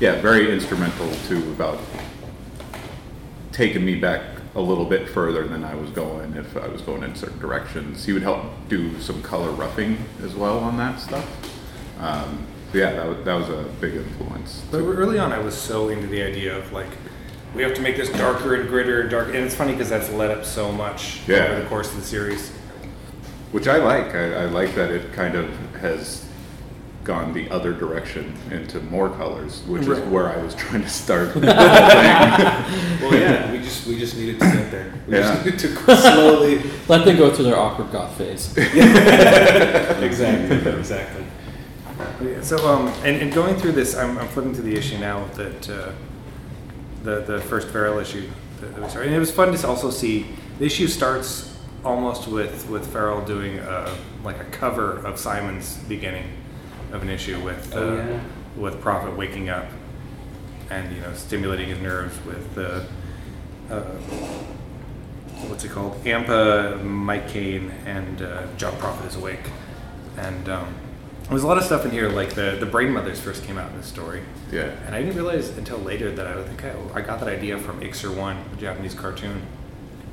yeah very instrumental to about taking me back a little bit further than I was going if I was going in certain directions. He would help do some color roughing as well on that stuff. Um, so yeah, that was, that was a big influence. But early on, I was so into the idea of like, we have to make this darker and grittier and dark. And it's funny because that's led up so much Yeah. over the course of the series. Which I like. I, I like that it kind of has gone the other direction into more colors, which is where I was trying to start. the whole thing. well, yeah, we just we just needed to get there. We Yeah. just needed to slowly Let them go through their awkward goth phase. exactly, exactly. Yeah, So, um, and, and going through this, I'm, I'm flipping to the issue now that uh, the the first Farel issue that, that we started, and it was fun to also see the issue starts almost with with Farel doing a, like a cover of Simon's beginning of an issue with uh, Oh, yeah. with Prophet waking up and you know stimulating his nerves with the uh, what's it called Ampa, Mike Kane, and uh, John Prophet is awake, and um, there's a lot of stuff in here like the the Brain Mothers first came out in this story. Yeah. And I didn't realize until later that I think I, I got that idea from Ixer One, the Japanese cartoon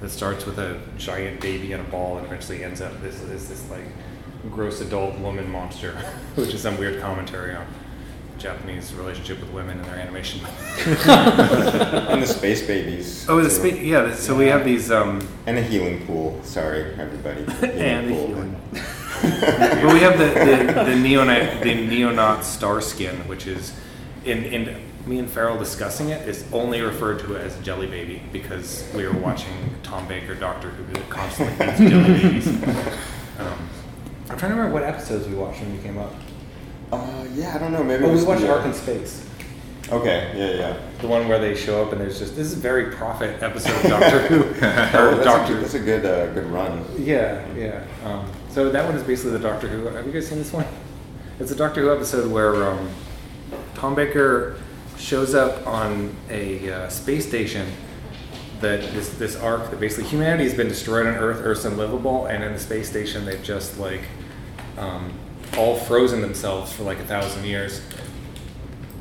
that starts with a giant baby and a ball and eventually ends up this this, this like gross adult woman monster, which is some weird commentary on Japanese relationship with women in their animation. and the space babies. Oh, the space. Yeah. So we have these. Um, and a healing pool. Sorry, everybody. and the pool. healing. but we have the the, the neonat the neonaut star skin, which is in in me and Farel discussing it is only referred to as jelly baby because we were watching Tom Baker Doctor Who constantly eats jelly babies. Um, I'm trying to remember what episodes we watched when we came up. Uh, yeah, I don't know. Maybe Oh, it we watched the, uh, Ark in Space. Okay, yeah, yeah. The one where they show up and there's just this is a very prophet episode of Doctor Who. Oh, that's, Doctor. A, that's a good, uh, good run. Yeah, yeah. Um, so that one is basically the Doctor Who. Have you guys seen this one? It's a Doctor Who episode where um, Tom Baker shows up on a uh, space station that this this arc that basically humanity has been destroyed on Earth, Earth's unlivable, and in the space station they've just like um, all frozen themselves for like a thousand years,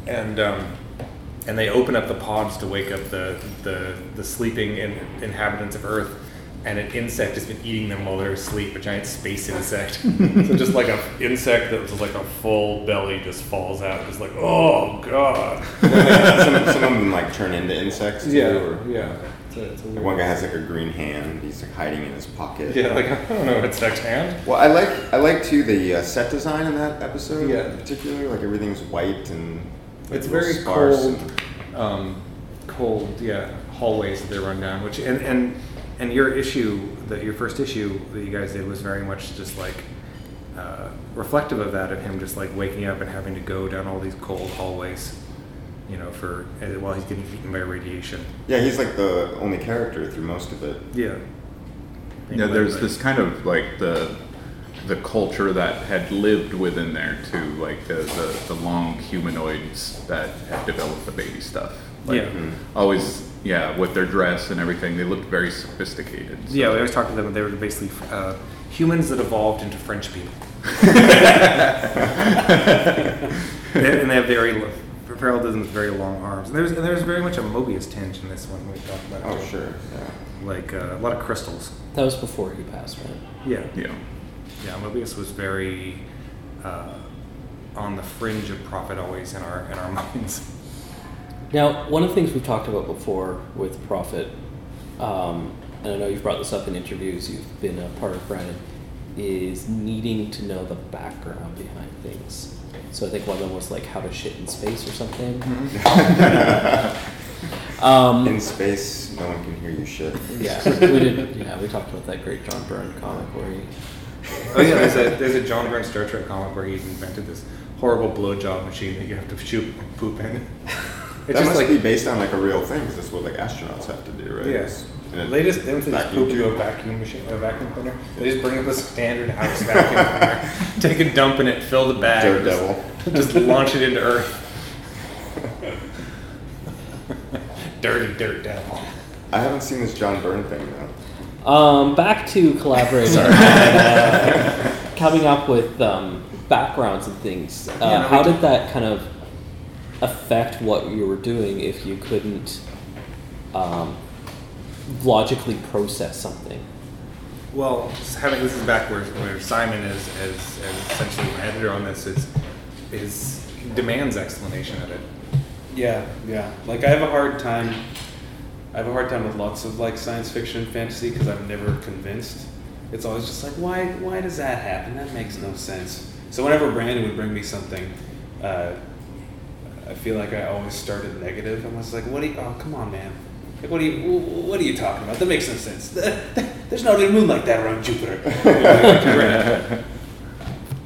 and um, and they open up the pods to wake up the the, the sleeping in, inhabitants of Earth, and an insect has been eating them while they're asleep, a giant space insect. so just like a insect that was like a full belly just falls out, just like oh god. some, some of them like turn into insects. Too, Yeah, or- yeah. It's a- it's a one guy has like a green hand. He's like hiding in his pocket. Yeah, like I don't know what next hand. Well, I like I like too the uh, set design in that episode. Yeah. in particular, like everything's white and like, It's very sparse cold, and- um, cold, yeah, hallways that they run down. Which and and and your issue, that your first issue that you guys did was very much just like uh, reflective of that, of him just like waking up and having to go down all these cold hallways, you know, for uh, while he's getting eaten by radiation. Yeah, he's like the only character through most of it. Yeah. Yeah, there's this kind of like the the culture that had lived within there too, like the, the, the long humanoids that had developed the baby stuff. Like, Yeah. Mhm. Always, yeah, with their dress and everything, they looked very sophisticated. so- Yeah, we always talked to them. And they were basically uh, humans that evolved into French people. And they have very lo- parallelism with very long arms. And there's and there's very much a Moebius tinge in this one we talked about. Oh, too. sure, yeah. Like uh, a lot of crystals. That was before he passed, right? Yeah. Yeah. Yeah, Moebius was very uh, on the fringe of Prophet always in our in our minds. Now, one of the things we've talked about before with Prophet, um, and I know you've brought this up in interviews, you've been a part of Brandon, is needing to know the background behind things. So I think one of them was like how to shit in space or something. um, in space, no one can hear you shit. yeah, we did. Yeah, we talked about that great John Byrne comic where he. Oh yeah, there's a there's a John Byrne Star Trek comic where he invented this horrible blowjob machine that you have to shoot poop in. It's that must like, be based on like a real thing, because that's what like astronauts have to do, right? Yes. And it- They just they don't just vacuum poop into a vacuum machine, a vacuum cleaner. They just bring up a standard house vacuum cleaner, take a dump in it, fill the bag, Dirt just- devil. just launch it into Earth. Dirty dirt devil. I haven't seen this John Byrne thing though. Um, back to collaborating, Sorry. uh, coming up with um, backgrounds and things. Uh, Yeah, no, how did that kind of affect what you were doing if you couldn't um, logically process something? Well, having this is back where, where Simon is as, as essentially an editor on this is is demands explanation of it. Yeah, yeah. Like I have a hard time. I have a hard time with lots of like science fiction, fantasy because I'm never convinced. It's always just like, why? Why does that happen? That makes no sense. So whenever Brandon would bring me something, uh, I feel like I always started negative. I was like, what? Do you, oh, come on, man. Like, what are you? What are you talking about? That makes no sense. There's not a moon like that around Jupiter.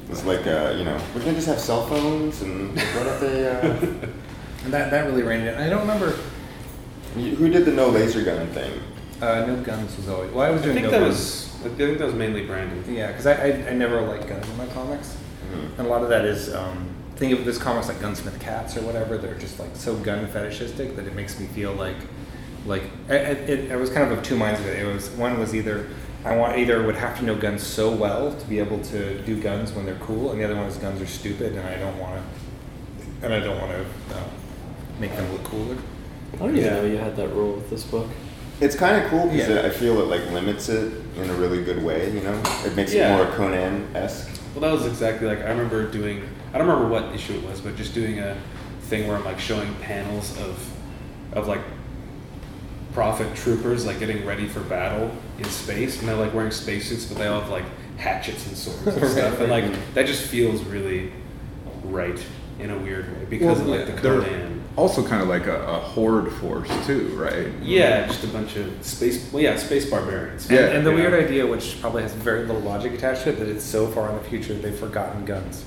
It's like, uh, you know, we're gonna just have cell phones and what if they? Uh... And that that really reined it. I don't remember. You- Who did the no laser gun thing? Uh, no guns was always. Well, I was doing. I think no that guns. was. I think that was mainly Brandon. Yeah, because I, I, I never liked guns in my comics. Mhm. And a lot of that is, um, think of this comics like Gunsmith Cats or whatever, they're just like so gun fetishistic that it makes me feel like, like, I, I, it, I was kind of of two minds of it. It was, one was either, I want, either would have to know guns so well to be able to do guns when they're cool, and the other one is guns are stupid and I don't want to, and I don't want to uh, make them look cooler. I don't even know you had that rule with this book. It's kind of cool because Yeah. I feel it like limits it in a really good way. You know, it makes Yeah. it more Conan esque. Well, that was exactly like I remember doing. I don't remember what issue it was, but just doing a thing where I'm like showing panels of of like prophet troopers like getting ready for battle in space, and they're like wearing spacesuits, but they all have like hatchets and swords and Right, stuff, and right. like that just feels really right in a weird way because of like the they're Conan. also kind of like a, a horde force too, right? Yeah, just a bunch of space. Well, yeah, space barbarians. And, and the You know? weird idea, which probably has very little logic attached to it, that it's so far in the future they've forgotten guns.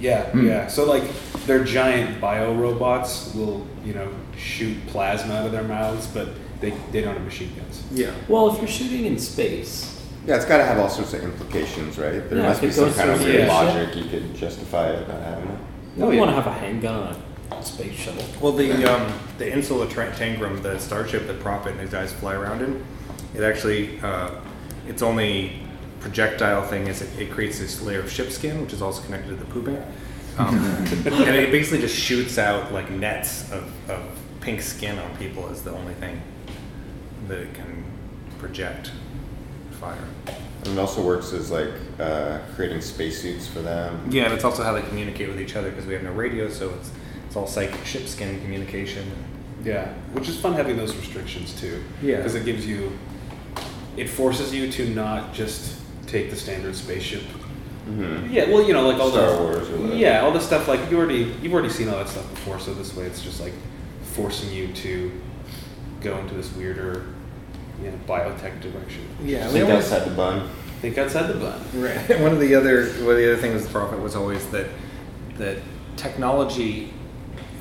Yeah, Hmm. yeah. So like their giant bio robots will, you know, shoot plasma out of their mouths, but they, they don't have machine guns. Yeah. Well, if you're shooting in space, Yeah, it's got to have all sorts of implications, right? There Yeah, must if be it some goes kind of through weird space, yeah. logic you could justify it about having it. you don't want to have a handgun on a space shuttle. Well, the um, the Insula Tra- Tangram, the starship that Prophet and his guys fly around in, it actually uh, its only projectile thing is it, it creates this layer of ship skin, which is also connected to the pooping, um, and it basically just shoots out like nets of, of pink skin on people is the only thing that it can project fire. And it also works as like uh, creating spacesuits for them. Yeah, and it's also how they communicate with each other because we have no radio, so it's it's all psychic ship skin communication. Yeah, which is fun having those restrictions too. Yeah. because it gives you, it forces you to not just take the standard spaceship. Mm-hmm. Yeah, well, you know, like all Star the Wars or whatever. yeah, all the stuff like you already you've already seen all that stuff before. So this way, it's just like forcing you to go into this weirder, you know, biotech direction. Yeah, Think outside the bun. Think outside the bun. Right. One of the other one of the other things with Prophet was always that that technology,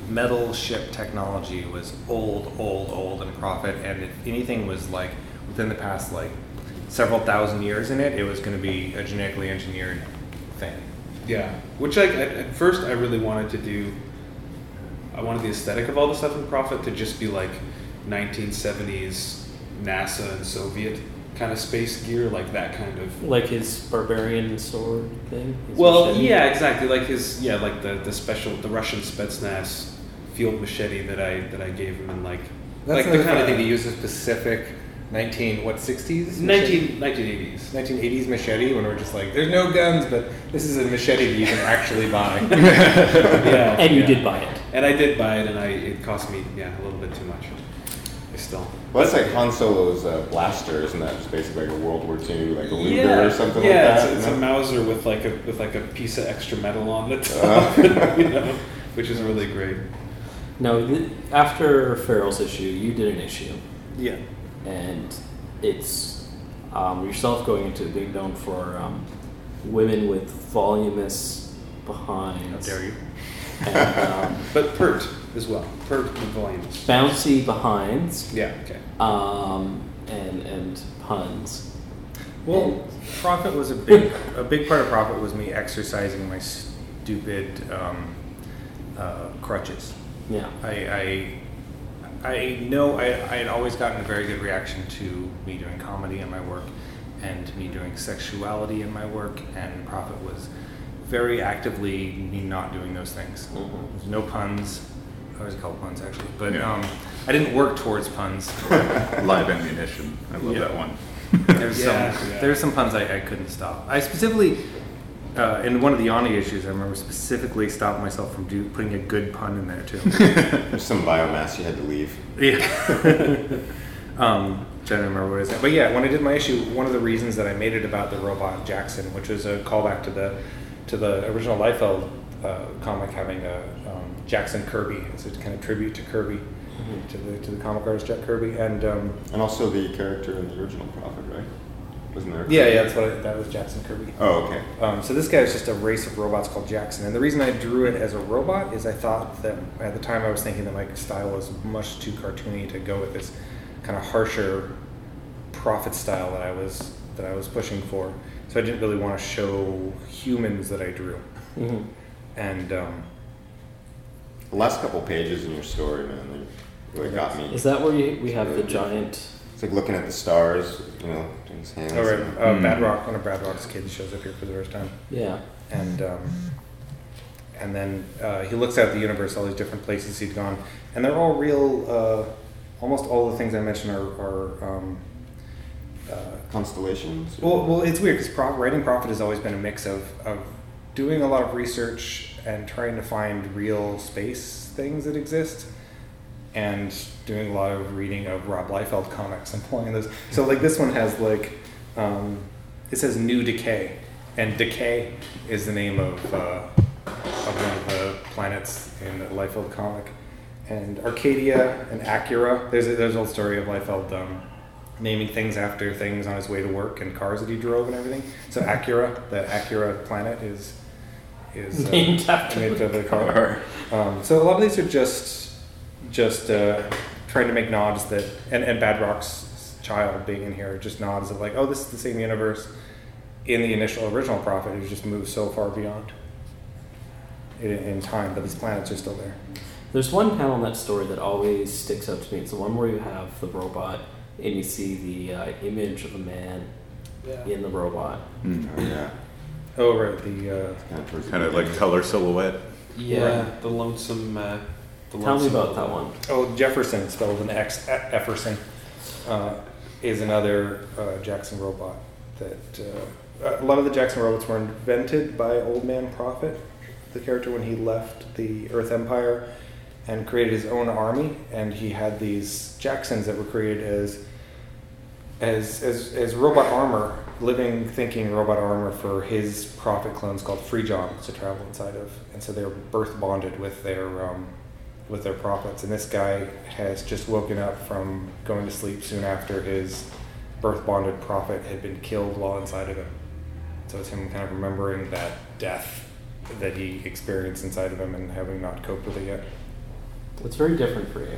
metal ship technology was old, old, old in Prophet, and if anything was like within the past like several thousand years in it, it was going to be a genetically engineered thing. Yeah, which like at, at first I really wanted to do. I wanted the aesthetic of all the stuff in Prophet to just be like 1970s NASA and Soviet kind of space gear, like that kind of. Like his barbarian sword thing. Well, machete? yeah, exactly. Like his, yeah, like the the special, the Russian Spetsnaz field machete that I that I gave him, and like That's like like the kind of thing to use a specific 19 what 60s 19 1980s 1980s machete when we're just like there's no guns but this is a machete that you can actually buy yeah, And you yeah. did buy it. and I did buy it, and I it cost me yeah a little bit too much. I still. Well, that's like Han Solo's uh, blaster, isn't that? Just basically like a World War II, like a Luger yeah, or something yeah, like that. it's, it's a? Mauser with like a with like a piece of extra metal on the Uh. top, you know, which is really great. No, th- after Farel's issue, you did an issue. Yeah. And it's um, yourself going into being known for um, women with voluminous behinds. How dare you? And, um, But pert as well, pert and voluminous. bouncy behinds. Yeah. Okay. Um, and and puns. Well, Prophet was a big a big part of Prophet was me exercising my stupid um, uh, crutches. Yeah. I I, I know I, I had always gotten a very good reaction to me doing comedy in my work and me doing sexuality in my work, and Prophet was very actively me not doing those things. There's no puns. I always call puns actually, but Yeah. um, I didn't work towards puns. Live ammunition. I love Yeah. that one. There's Yeah, some yeah. there's some puns I, I couldn't stop. I specifically uh, in one of the Ani issues, I remember specifically stopping myself from do, putting a good pun in there too. There's some biomass you had to leave. yeah. um, trying to remember what it is. But yeah, when I did my issue, one of the reasons that I made it about the robot Jackson, which was a callback to the to the original Liefeld uh, comic having a Jackson Kirby. It's a kind of tribute to Kirby, to the to the comic artist Jack Kirby, and um, And also the character in the original Prophet, right? Wasn't there? Yeah, yeah, that's what I, that was Jackson Kirby. Oh, okay. Um, so this guy is just a race of robots called Jackson, and the reason I drew it as a robot is I thought that at the time I was thinking that my style was much too cartoony to go with this kind of harsher prophet style that I was that I was pushing for. So I didn't really want to show humans that I drew, Mhm. and um, The last couple pages in your story, man, they really got me. Is that where you, we have the giant? It's like looking at the stars, you know, doing his hands. oh, right, and- uh, Badrock, one of Badrock's kids shows up here for the first time. Yeah. and um, and then uh, he looks at the universe, all these different places he'd gone, and they're all real. Uh, almost all the things I mentioned are. are um, uh, Constellations? Well, well, it's weird because prop, writing Prophet has always been a mix of, of doing a lot of research and trying to find real space things that exist, and doing a lot of reading of Rob Liefeld comics and pulling those. So like this one has like, um, it says New Decay, and Decay is the name of uh, of one of the planets in the Liefeld comic, and Arcadia and Acura. There's a, there's a whole story of Liefeld. Um, naming things after things on his way to work and cars that he drove and everything. So Acura, the Acura planet is is uh, Named after named the after the car. Um, so a lot of these are just just uh, trying to make nods that and, and Badrock's child being in here just nods of like, oh, this is the same universe in the initial original prophet who's just moved so far beyond in, in time, but these planets are still there. There's one panel in that story that always sticks out to me. It's the one where you have the robot and you see the uh, image of a man Yeah. in the robot. Mm. Oh, yeah. Oh right, the uh, Kind of like color silhouette. Yeah, the lonesome. Uh, the Tell me lonesome about that one. Oh, Jefferson, spelled with an X. Efferson, uh, is another uh, Jackson robot. That uh, a lot of the Jackson robots were invented by Old Man Prophet, the character when he left the Earth Empire and created his own army, and he had these Jacksons that were created as as as, as robot armor, living, thinking robot armor for his prophet clones called Free Johns to travel inside of, and so they're birth bonded with their um, with their prophets. And this guy has just woken up from going to sleep soon after his birth bonded prophet had been killed while inside of him. So it's him kind of remembering that death that he experienced inside of him and having not coped with it yet. It's very different for you.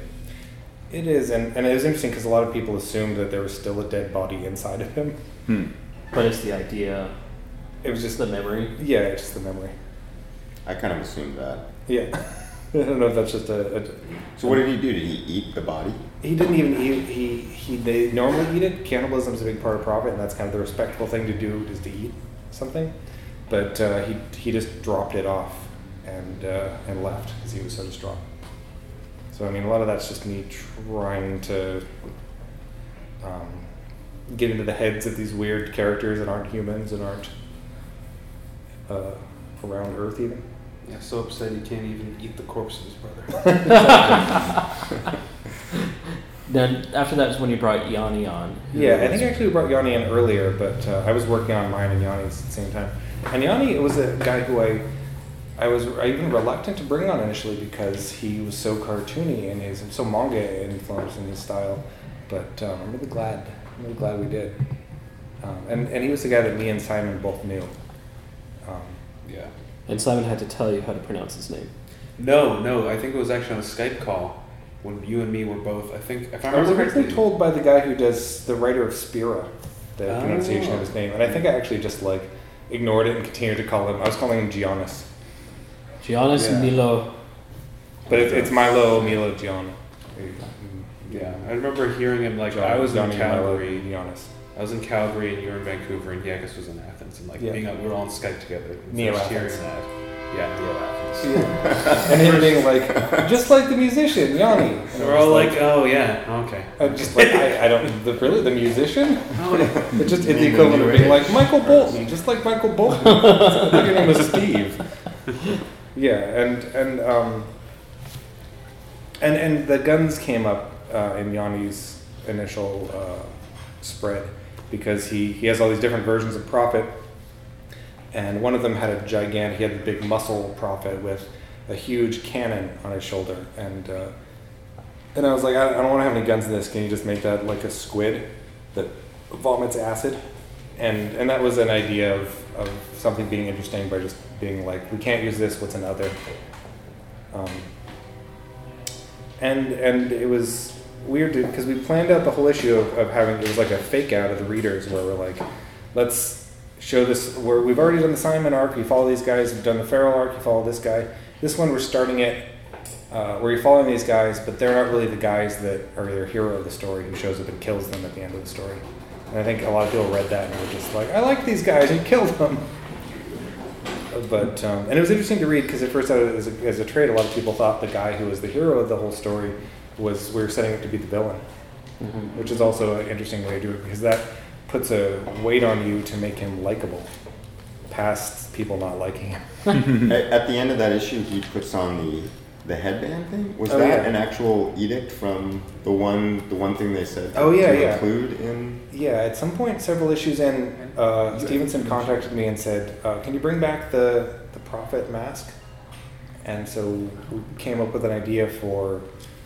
It is, and, and it was interesting because a lot of people assumed that there was still a dead body inside of him. Hmm. But it's the idea. It was just the memory. Yeah, it's just the memory. I kind of assumed that. Yeah. I don't know if that's just a, a. So what did he do? Did he eat the body? He didn't even eat. He he. They normally eat it. Cannibalism is a big part of Prophet, and that's kind of the respectful thing to do is to eat something. But uh, he he just dropped it off and uh, and left because he was so distraught. So I mean, a lot of that's just me trying to um, get into the heads of these weird characters that aren't humans and aren't uh, around Earth even. Yeah, so upset he can't even eat the corpse of his brother. Then after that is when you brought Yanni on. Yeah, I think I actually brought Yanni in earlier, but uh, I was working on mine and Yanni's at the same time. And Yanni was a guy who I, I was I even reluctant to bring on initially because he was so cartoony and his so manga influenced in his style. But um, I'm really glad, I'm glad we did. Um, and and he was the guy that me and Simon both knew. Um, yeah. And Simon had to tell you how to pronounce his name. No, no, I think it was actually on a Skype call when you and me were both. I think if I I was remember originally correctly. told by the guy who does the writer of Spira, the Oh. pronunciation of his name, and I think I actually just like ignored it and continued to call him. I was calling him Giannis. Giannis Yeah. Milo. But it's, it's Milo Milo Gian. Yeah, I remember hearing him like John- I was in Johnny Calgary. Milo Giannis. I was in Calgary and you were in Vancouver and Yakis was in Athens and like Yeah. being we were all on Skype together. and Neo first hearing Athens. that. Yeah, Neo Athens. Yeah. and him being like, just like the musician, Yanni. And We're all was like, oh yeah, okay. I just like I, I don't the, really the musician. Oh, yeah. It's just it's the equivalent of being like Michael Bolton, just like Michael Bolton. I think your name was Steve. Yeah, and and um, and and the guns came up uh, in Yanni's initial uh, spread because he he has all these different versions of Prophet, and one of them had a gigantic. He had a big muscle Prophet with a huge cannon on his shoulder, and uh, and I was like, I, I don't want to have any guns in this. Can you just make that like a squid that vomits acid? And and that was an idea of, of something being interesting by just being like, we can't use this. What's another? Um, and and it was weird because we planned out the whole issue of, of having it was like a fake out of the readers where we're like, let's show this. Where we've already done the Simon arc. We follow these guys. We've done the Farel arc. You follow this guy. This one we're starting it uh, where you're following these guys, but they're not really the guys that are the hero of the story who shows up and kills them at the end of the story. And I think a lot of people read that and were just like, I like these guys and killed them. But um, and it was interesting to read because at first, as a, as a trade, a lot of people thought the guy who was the hero of the whole story was we were setting up to be the villain, Mhm. which is also an interesting way to do it because that puts a weight on you to make him likable. past people not liking him. at, at the end of that issue, he puts on the the headband thing. Was Oh, that yeah. an actual edict from the one the one thing they said? To, Oh yeah, to yeah. Include in Yeah, at some point, several issues in, uh, Stephenson contacted me and said, uh, "Can you bring back the the prophet mask?" And so we came up with an idea for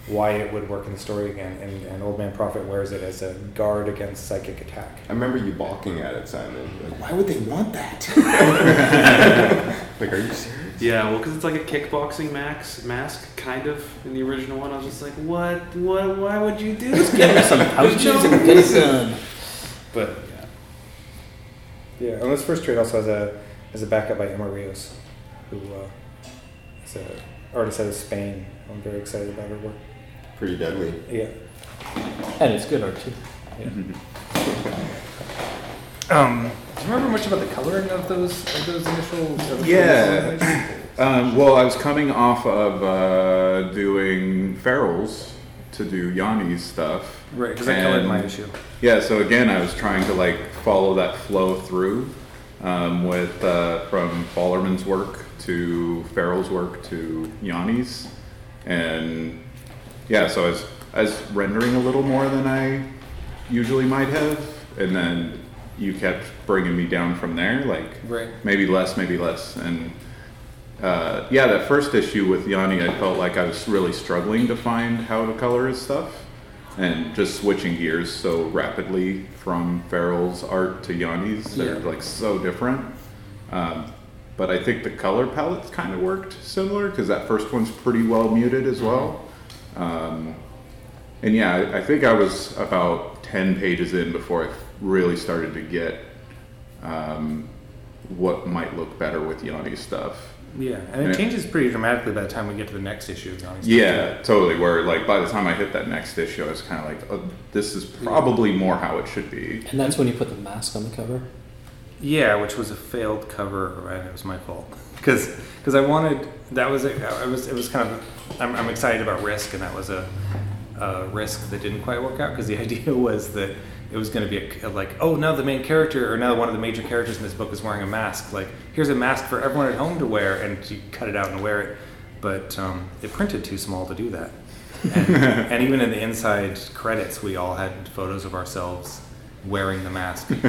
why it would work in the story again. And, and Old Man Prophet wears it as a guard against psychic attack. I remember you balking at it, Simon. Like, Why would they want that? like, are you serious? Yeah, well, because it's like a kickboxing max mask, kind of in the original one. I was just like, what? What? Why would you do this? Get me some pouches and get it done. But yeah, Yeah, and this first trade also has a has a backup by Emma Rios, who uh, is a artist out of Spain. I'm very excited about her work. Pretty deadly. Yeah. And it's good art too. Um, do you remember much about the coloring of those of those initial? Of those Yeah. Um, well, I was coming off of uh, doing Farel's to do Yanni's stuff. Right, 'cause I colored And- my issue. Yeah, so again, I was trying to like follow that flow through um, with uh, from Ballermann's work to Farel's work to Yanni's, and yeah, so I was I was rendering a little more than I usually might have, and then you kept bringing me down from there, like Right. maybe less, maybe less, and uh, yeah, that first issue with Yanni, I felt like I was really struggling to find how to color his stuff, and just switching gears so rapidly from Farel's art to Yanni's, they're Yeah. like so different. Um, but I think the color palettes kind of worked similar because that first one's pretty well muted as well. Um, and yeah, I, I think I was about 10 pages in before I really started to get um, what might look better with Yanni's stuff. Yeah, and it changes pretty dramatically by the time we get to the next issue. of Johnny's Yeah, totally. Where like by the time I hit that next issue, I was kind of like, oh, this is probably more how it should be. And that's when you put the mask on the cover. Yeah, which was a failed cover. Right, it was my fault because I wanted that was a, I was it was kind of I'm, I'm excited about Risk, and that was a, a risk that didn't quite work out because the idea was that it was going to be a, like oh now the main character or now one of the major characters in this book is wearing a mask. Like here's a mask for everyone at home to wear, and you cut it out and wear it. But um, it printed too small to do that. And, and even in the inside credits, we all had photos of ourselves wearing the mask.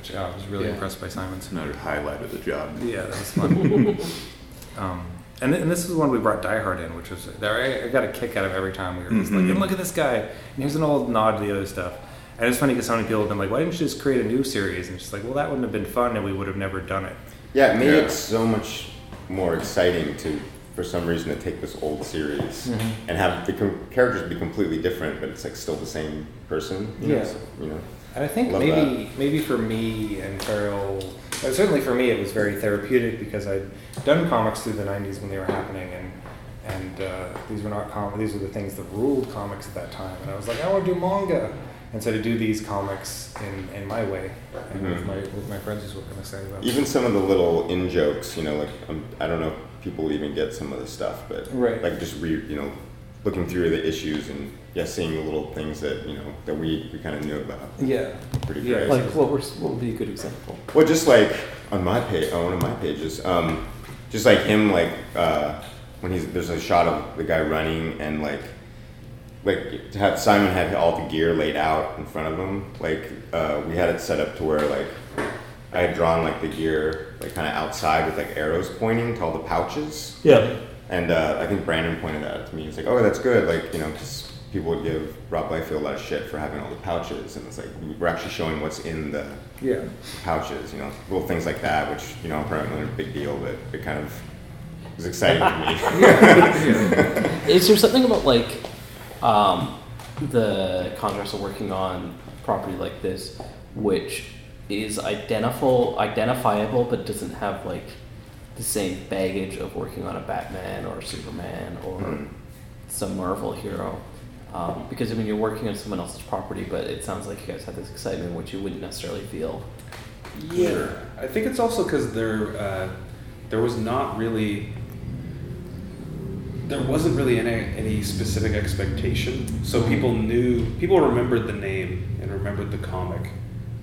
Which I was really Yeah. impressed by Simon's. Another highlight of the job. Yeah, that was fun. um, and, th- and this is one we brought Die Hard in, which was I, I got a kick out of every time we were just like, Mhm. and look at this guy, and here's an old nod to the other stuff. And it's funny because so many people have been like, why didn't you just create a new series? And it's just like, well, that wouldn't have been fun, and we would have never done it. Yeah, it made Yeah. it so much more exciting to, for some reason, to take this old series Mhm. and have the com- characters be completely different, but it's like still the same person. You know, Yeah. so, you know. And I think Love maybe maybe for me and Farel, uh, certainly for me, it was very therapeutic because I'd done comics through the '90s when they were happening, and and uh, these were not com- these were the things that ruled comics at that time. And I was like, I want to do manga, and so to do these comics in, in my way and with Mhm. my with my friends is what I'm excited about. Even some of the little in jokes, you know, like um, I don't know if people even get some of this stuff, but Right. like just re, you know, looking through the issues and yeah, seeing the little things that you know that we, we kind of knew about. Yeah. pretty Yeah. great. Like what were what would be a good example? Well, just like on my page, on one of my pages, um, just like him, like uh, when he's there's a shot of the guy running and like like to have Simon had all the gear laid out in front of him. Like uh, we had it set up to where like I had drawn like the gear like kind of outside with like arrows pointing to all the pouches. Yeah. And uh, I think Brandon pointed that out to me. He's like, "Oh, that's good." Like you know, people would give Rob Liefeld a lot of shit for having all the pouches, and it's like we're actually showing what's in the Yeah. pouches. You know, little things like that, which you know, I probably not a big deal, but it kind of was exciting to me. Is there something about like um, the contracts of working on property like this, which is identifiable, identifiable, but doesn't have like the same baggage of working on a Batman or Superman or Mhm. some Marvel hero? Um, because I mean, you're working on someone else's property, but it sounds like you guys have this excitement, which you wouldn't necessarily feel. Yeah, I think it's also because there uh, there was not really there wasn't really any any specific expectation, so people knew people remembered the name and remembered the comic,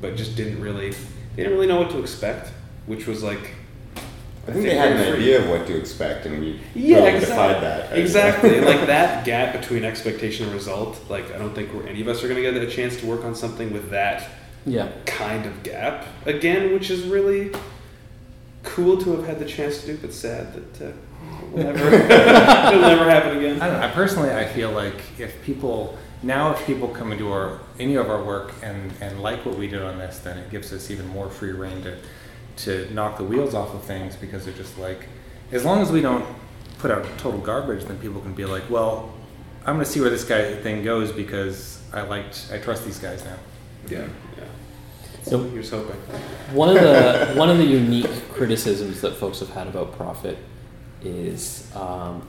but just didn't really they didn't really know what to expect, which was like. I think they had an idea of what to expect, and we Yeah, totally exactly. defied that. Exactly. like that gap between expectation and result. Like I don't think we're, any of us are going to get a chance to work on something with that Yeah. kind of gap again, which is really cool to have had the chance to do, but sad that uh, will never, it'll never happen again. I don't know. I personally, I feel like if people now, if people come into our any of our work and and like what we did on this, then it gives us even more free reign to to knock the wheels off of things because they're just like, as long as we don't put out total garbage, then people can be like, well, I'm going to see where this guy thing goes because I liked, I trust these guys now. Yeah, yeah. So here's hoping. One of the one of the unique criticisms that folks have had about Prophet is um,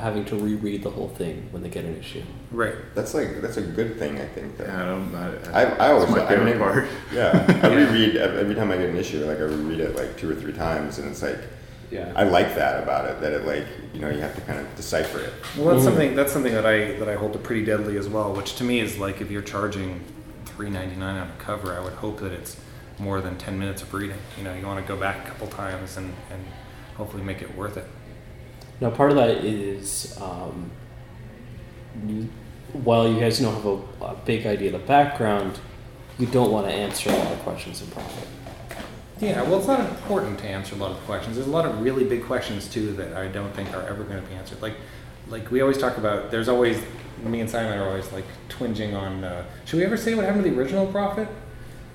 having to reread the whole thing when they get an issue. Right. That's like that's a good thing, I think. Though. Yeah, I don't. I, I, I always That's my I favorite never- part. Yeah, I reread every time I get an issue. Like I reread it like two or three times, and it's like, Yeah. I like that about it. That it like you know you have to kind of decipher it. Well, that's mm. something that's something that I that I hold to pretty deadly as well. Which to me is like if you're charging three ninety nine on a cover, I would hope that it's more than ten minutes of reading. You know, you want to go back a couple times and and hopefully make it worth it. Now, part of that is um, you, while you guys don't have a, a big idea of the background, you don't want to answer a lot of questions in Prophet. Yeah, well, it's not important to answer a lot of the questions. There's a lot of really big questions too that I don't think are ever going to be answered. Like, like we always talk about. There's always me and Simon are always like twinging on. Uh, should we ever say what happened to the original prophet?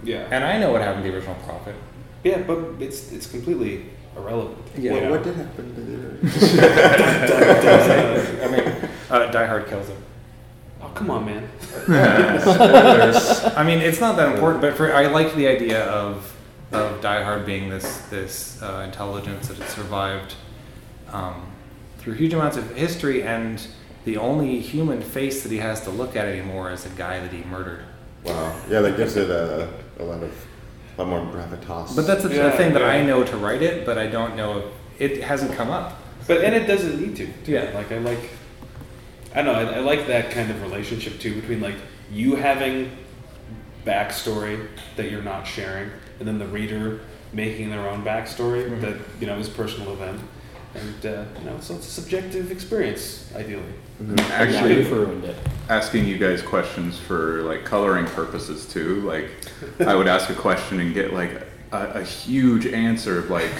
Yeah. And I know what happened to the original prophet. Yeah, but it's it's completely irrelevant. Yeah. you know? What did happen to the? I mean, uh, Die Hard kills him. Oh come on, man. I mean, it's not that important, but for I like the idea of of Die Hard being this this uh, intelligence that had survived um, through huge amounts of history, and the only human face that he has to look at anymore is a guy that he murdered. Wow. Yeah, that gives it a, a lot of a lot more gravitas. But that's the Yeah, thing that yeah. I know to write it, but I don't know if it hasn't come up. But and it doesn't need to. Yeah. Like I like. I don't know. I, I like that kind of relationship too between like you having backstory that you're not sharing, and then the reader making their own backstory Mhm. that you know is personal to them, and uh, you know so it's a subjective experience ideally. Actually, you've ruined it. asking you guys questions for like coloring purposes too. Like, I would ask a question and get like a, a huge answer of like,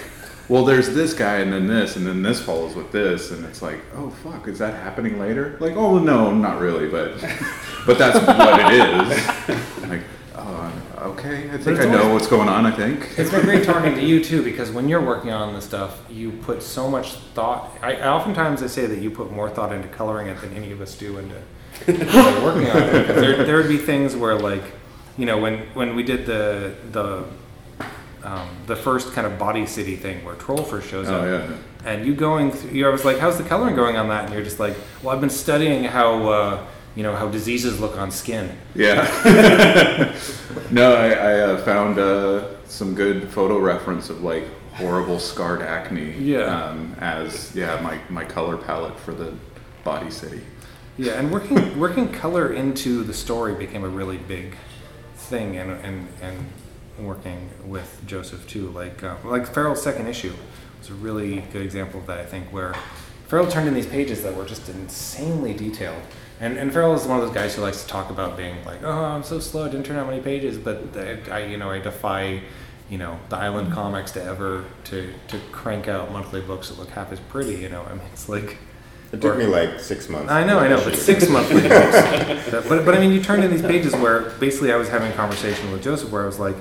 well, there's this guy and then this and then this follows with this, and it's like, oh fuck, is that happening later? Like, oh no, not really, but but that's what it is. Like, okay, I think I know always- what's going on. I think It's been great talking to you too, because when you're working on this stuff, you put so much thought. I, I oftentimes I say that you put more thought into coloring it than any of us do into, into working on it. Because there, there would be things where, like, you know, when when we did the the um, the first kind of body city thing where Troll first shows Oh, up, yeah. and you going, through, you I was like, "How's the coloring going on that?" And you're just like, "Well, I've been studying how." Uh, you know how diseases look on skin. Yeah. no, I, I uh, found uh, some good photo reference of like horrible scarred acne. Yeah. Um, as yeah, my, my color palette for the body city. Yeah, and working working color into the story became a really big thing, and and, and working with Joseph too. Like uh, like Farel's second issue was a really good example of that. I think where Farel turned in these pages that were just insanely detailed. And, and Farel is one of those guys who likes to talk about being like, oh, I'm so slow, I didn't turn out many pages. But I, I you know, I defy, you know, the Island mm-hmm. Comics to ever to, to crank out monthly books that look half as pretty. You know, I mean, it's like It took me like six months. I know, I know, but six monthly books. But, but but I mean, you turned in these pages where basically I was having a conversation with Joseph where I was like,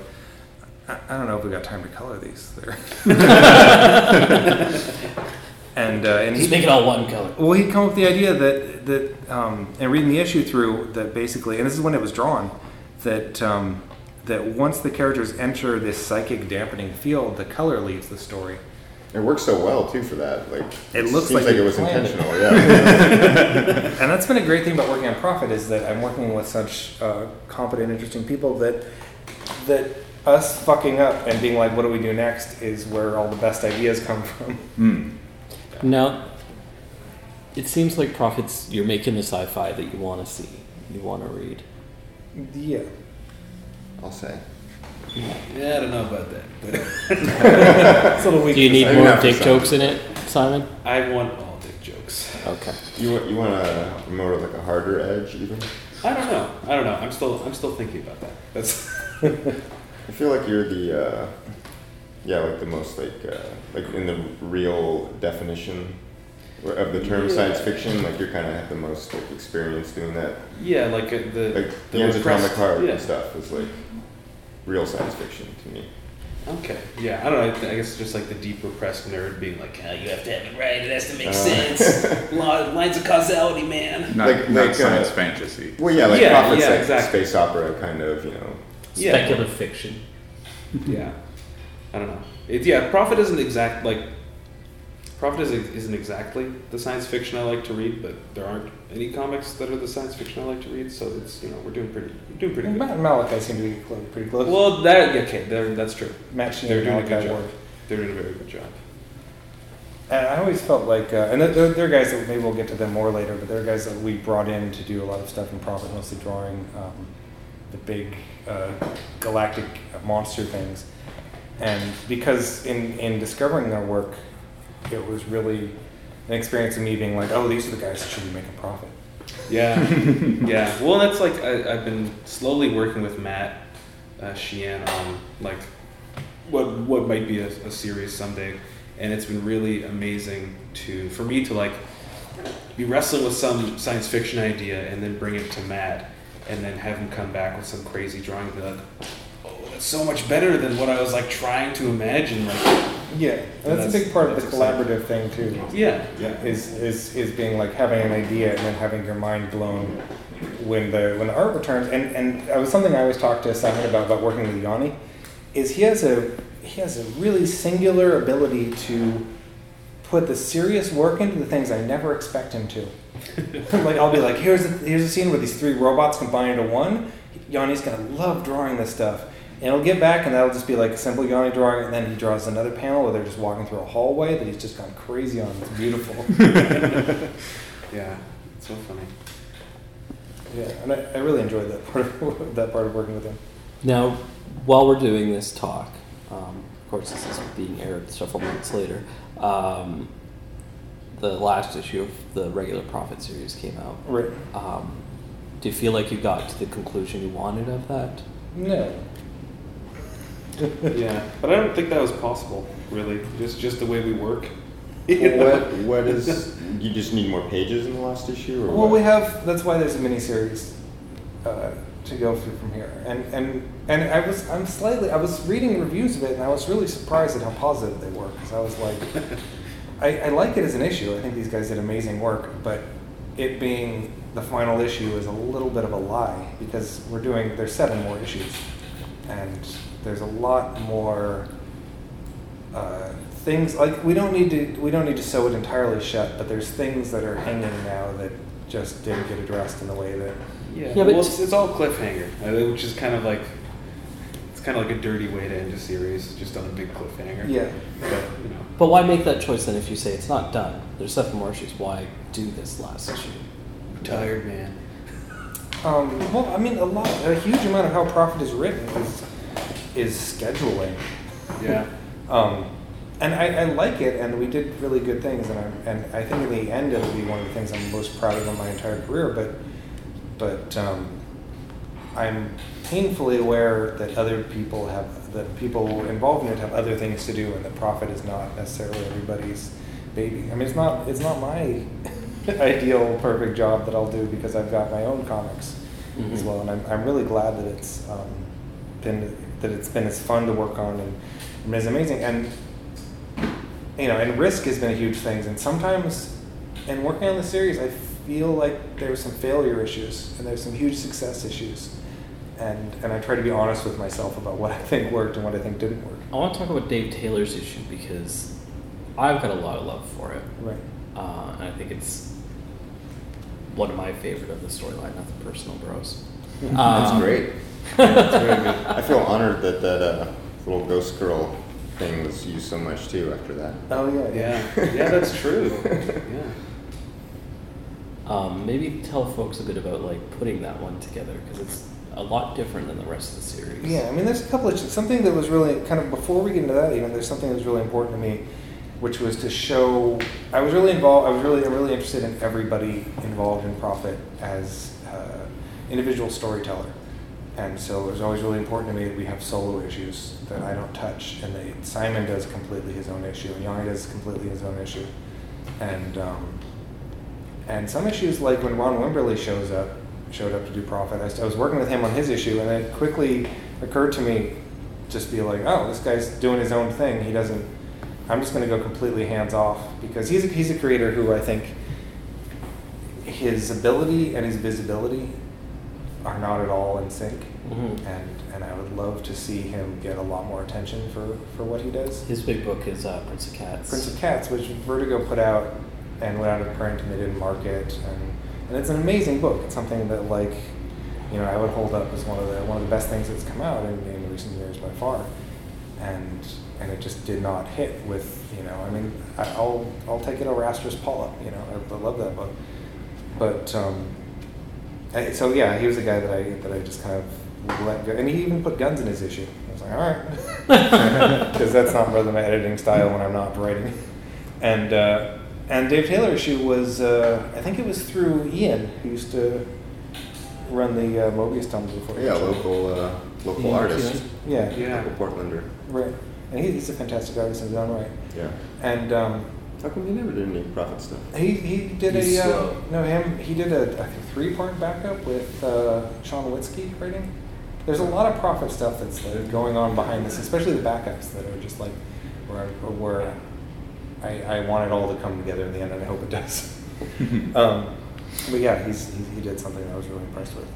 I, I don't know if we got time to color these. They're- and uh, and Just he- make it all one color. Well, he'd come up with the idea that that um, and reading the issue through that basically, and this is when it was drawn, that um, that once the characters enter this psychic dampening field, the color leaves the story. It works so well too for that. Like It looks seems like, like it was planned intentional. Yeah. and that's been a great thing about working on Prophet is that I'm working with such uh, competent, interesting people that that us fucking up and being like, "What do we do next?" is where all the best ideas come from. Now, it seems like Prophets, you're making the sci fi that you want to see, you want to read. Yeah. I'll say. Yeah, I don't know about that. But It's a little weak Do you need Simon. more not for dick Simon. jokes in it, Simon? I want all dick jokes. Okay. You want you want a more of like a harder edge even? I don't know. I don't know. I'm still I'm still thinking about that. That's. I feel like you're the uh, yeah, like the most like uh, like in the real definition of the term Yeah. science fiction. Like you're kind of have the most like experience doing that. Yeah, like uh, the Like the Jan's Atomic Heart yeah. and stuff is like real science fiction to me. Okay. Yeah, I don't know. I, th- I guess it's just like the deep repressed nerd being like, "Ah, you have to have it right. It has to make Uh. sense. Li- Lines of causality, man. Not, Like- not like, science uh, fantasy. Well, yeah, like Yeah, prophets, yeah, like exactly. space opera kind of, you know. Yeah. Speculative fiction. yeah. I don't know. It, yeah, Prophet isn't exact like. Prophet isn't, isn't exactly the science fiction I like to read, but there aren't any comics that are the science fiction I like to read, so it's you know we're doing pretty we're doing pretty good. Matt and Malachi seem to be close, pretty close. Well, that okay, that's true. Sheean they're doing a good Malachi job. work. They're doing a very good job. And I always felt like, uh, and they're, they're guys that maybe we'll get to them more later, but they're guys that we brought in to do a lot of stuff in Prophet, mostly drawing um, the big uh, galactic monster things. And because in, in discovering their work, it was really an experience of me being like, oh, these are the guys that should be making Prophet. Yeah, yeah. Well, that's like I, I've been slowly working with Matt uh, Sheean on like what what might be a, a series someday, and it's been really amazing to for me to like be wrestling with some science fiction idea and then bring it to Matt, and then have him come back with some crazy drawing and be like, that's so much better than what I was like trying to imagine. Like, Yeah, and that's, a big part of the that's exciting. collaborative thing too. Yeah, yeah. Is is is being like having an idea and then having your mind blown when the when the art returns. And and it was something I always talk to Simon about about working with Yanni, is he has a he has a really singular ability to put the serious work into the things I never expect him to. like I'll be like, here's a, here's a scene where these three robots combine into one. Yanni's gonna love drawing this stuff. And he'll get back and that'll just be like a simple Yanni drawing, and then he draws another panel where they're just walking through a hallway that he's just gone crazy on. It's beautiful. yeah, it's so funny. yeah, and I, I really enjoyed that part of that part of working with him. Now, while we're doing this talk, um, of course, this is being aired several months later. Um, the last issue of the regular Prophet series came out. Right. Um, do you feel like you got to the conclusion you wanted of that? No. yeah, but I don't think that was possible. Really, just just the way we work. Well, what what is you just need more pages in the last issue or Well, what? we have. That's why there's a mini series uh, to go through from here. And and and I was I'm slightly I was reading reviews of it and I was really surprised at how positive they were because I was like, I, I like it as an issue. I think these guys did amazing work, but it being the final issue is a little bit of a lie because we're doing there's seven more issues and there's a lot more uh, things like we don't need to we don't need to sew it entirely shut, but there's things that are hanging now that just didn't get addressed in the way that Yeah, Yeah, but- well, it's, it's all cliffhanger, which is kind of like it's kind of like a dirty way to end a series, just on a big cliffhanger. Yeah. but you know, But why make that choice then if you say it's not done? There's seven more issues. Why do this last issue? tired man. Um, well, I mean, a lot, a huge amount of how Prophet is written is is scheduling. Yeah. Um, and I, I like it, and we did really good things, and I, and I think in the end it'll be one of the things I'm most proud of in my entire career. But but um, I'm painfully aware that other people have that people involved in it have other things to do, and that Prophet is not necessarily everybody's baby. I mean, it's not it's not my ideal perfect job that I'll do because I've got my own comics as Mhm. well, and I'm, I'm really glad that it's um, been that it's been as fun to work on and, and it's amazing. And you know, and risk has been a huge thing. And sometimes, in working on the series, I feel like there there's some failure issues and there's some huge success issues. And and I try to be honest with myself about what I think worked and what I think didn't work. I want to talk about Dave Taylor's issue because I've got a lot of love for it. Right. Uh, and I think it's one of my favorite of the storyline. Nothing personal, bros. That's Um, great. That's very good. I feel honored that that uh, little ghost girl thing was used so much too after that. Oh yeah, Yeah, yeah, that's true. Yeah. Um, maybe tell folks a bit about like putting that one together because it's a lot different than the rest of the series. Yeah, I mean, there's a couple of something that was really kind of before we get into that. Even there's something that was really important to me, which was to show. I was really involved. I was really really interested in everybody involved in Prophet as uh, individual storyteller, and so it was always really important to me that we have solo issues that I don't touch, and Simon does completely his own issue, and Yanni does completely his own issue, and um, and some issues like when Ron Wimberly shows up showed up to do Prophet. I, I was working with him on his issue, and it quickly occurred to me just be like, oh, this guy's doing his own thing. He doesn't. I'm just going to go completely hands off because he's a, he's a creator who I think his ability and his visibility are not at all in sync, Mhm. and and I would love to see him get a lot more attention for for what he does. His big book is uh, Prince of Cats. Prince of Cats, which Vertigo put out and went out of print, and they didn't market, and and it's an amazing book. It's something that like, you know, I would hold up as one of the one of the best things that's come out in, in recent years by far, and and it just did not hit with you know. I mean, I, I'll I'll take it over Asterios Polyp. You know, I, I love that book, but um, I, so yeah, he was a guy that I that I just kind of let go, and he even put guns in his issue. I was like, all right, because that's not really my editing style when I'm not writing, and. Uh, and Dave Taylor issue was, uh, I think it was through Ian, who used to run the uh, Moebius Tumblr before. Yeah, local uh, local Ian artist. Yeah. Local Portlander. Right. And he, he's a fantastic artist in his own right. Yeah. And um, How come you never did any Prophet stuff? he, he did He's a, uh, no, him, he did a, I think, three part backup with uh, Sean Witzke writing. There's a lot of Prophet stuff that's that is going on behind this, especially the backups that are just like, where, where I, I want it all to come together in the end, and I hope it does. um, but yeah, he's, he, he did something that I was really impressed with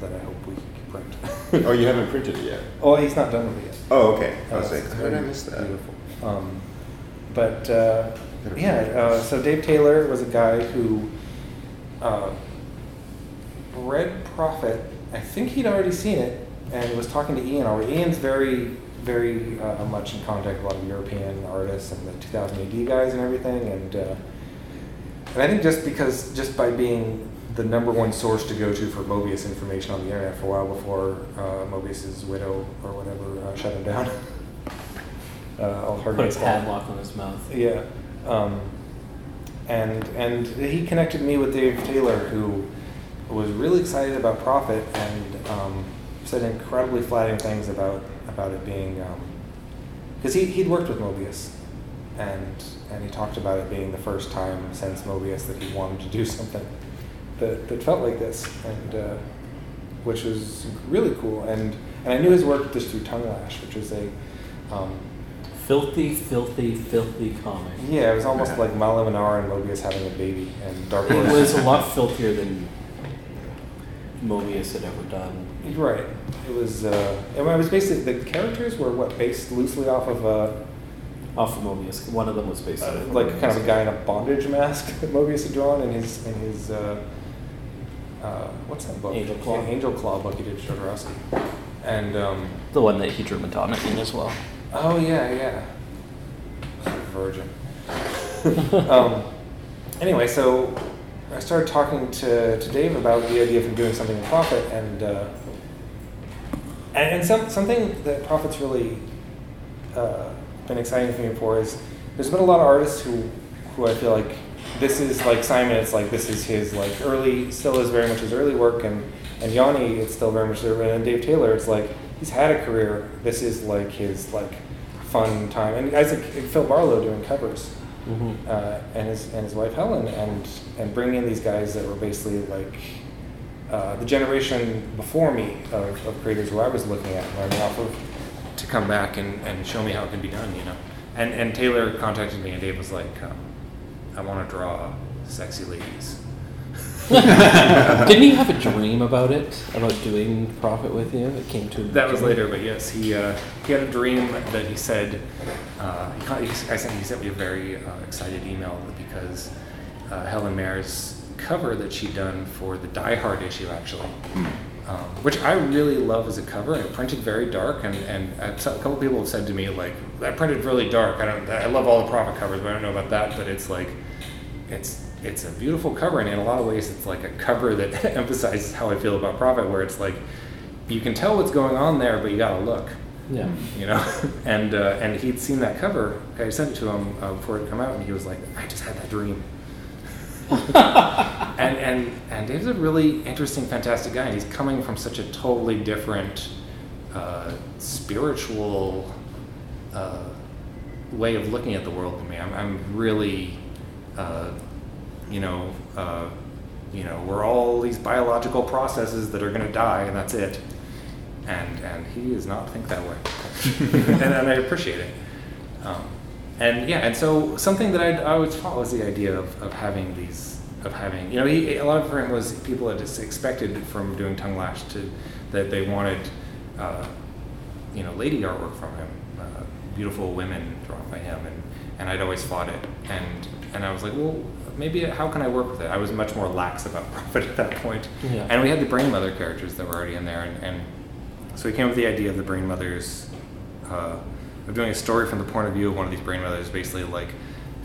that I hope we can print. oh, you haven't printed it yet. Oh, he's not done with it yet. Oh, okay. I was like, how did I miss that? Beautiful. Um, but uh, yeah, uh, so Dave Taylor was a guy who uh, read Prophet. I think he'd already seen it and was talking to Ian already. Ian's very, very uh, much in contact with a lot of European artists and the 2000 AD guys and everything. And uh, and I think just because just by being the number one source to go to for Moebius information on the internet for a while before uh, Moebius's widow or whatever uh, shut him down. uh, all her Put a guys padlock on his mouth. Yeah, um, and and he connected me with Dave Taylor, who was really excited about Prophet and um, said incredibly flattering things about about it being because he he'd worked with Moebius, and and he talked about it being the first time since Moebius that he wanted to do something that that felt like this, and uh, which was really cool. And and I knew his work just through Tongue Lash, which was a um, Filthy, filthy, filthy comic. yeah, it was almost like Milo Manara and Moebius having a baby, and Dark Horse. It was a lot filthier than Moebius had ever done. Right. It was. Uh, it was basically the characters were what based loosely off of uh, off of Moebius. One of them was based uh, like Moebius. kind of a guy in a bondage mask that Moebius had drawn in his in his uh, uh, what's that book? Angel Claw. Angel Claw book he did Jodorowsky, and um, The one that he drew Madonna in as well. Oh yeah yeah, Virgin. um, anyway, so I started talking to, to Dave about the idea of doing something in Prophet, and uh, and, and some, something that Prophet's really uh, been exciting for me for is there's been a lot of artists who who I feel like this is like Simon. It's like this is his like early, still is very much his early work, and and Yanni, it's still very much there. And Dave Taylor, it's like he's had a career. This is like his like fun time. And like Phil Barlow doing covers Mhm. uh, and his and his wife Helen, and and bringing in these guys that were basically like uh, the generation before me of, of creators who I was looking at and learning off of, to come back and, and show me how it can be done, you know. And and Taylor contacted me, and Dave was like, um, "I want to draw sexy ladies." Didn't he have a dream about it? About doing Prophet with you? It came to That was later, but yes, he uh, he had a dream that he said. Uh, he, I sent, he sent me a very uh, excited email because uh, Helen Maier's cover that she'd done for the Die Hard issue, actually, um, which I really love as a cover. It printed very dark, and and a couple people have said to me like, "That printed really dark." I don't. I love all the Prophet covers, but I don't know about that. But it's like, it's it's a beautiful cover, and in a lot of ways, it's like a cover that emphasizes how I feel about Prophet, where it's like you can tell what's going on there, but you gotta look. Yeah. You know, and uh, and he'd seen that cover. I sent it to him uh, before it come out, and he was like, "I just had that dream." and and and Dave's a really interesting, fantastic guy. And he's coming from such a totally different uh, spiritual uh, way of looking at the world than me. I'm, I'm really, uh, you know, uh, you know, we're all these biological processes that are going to die, and that's it. And and he does not think that way, and, and I appreciate it. Um, and yeah, and so something that I'd, I always thought was the idea of, of having these, of having, you know, he, a lot of him was people had just expected from doing Tongue Lash to, that they wanted, uh, you know, lady artwork from him, uh, beautiful women drawn by him, and, and I'd always fought it. And, and I was like, well, maybe how can I work with it? I was much more lax about Prophet at that point. Yeah. And we had the Brain Mother characters that were already in there, and, and so we came up with the idea of the Brain Mothers, uh, of doing a story from the point of view of one of these Brain Mothers, basically like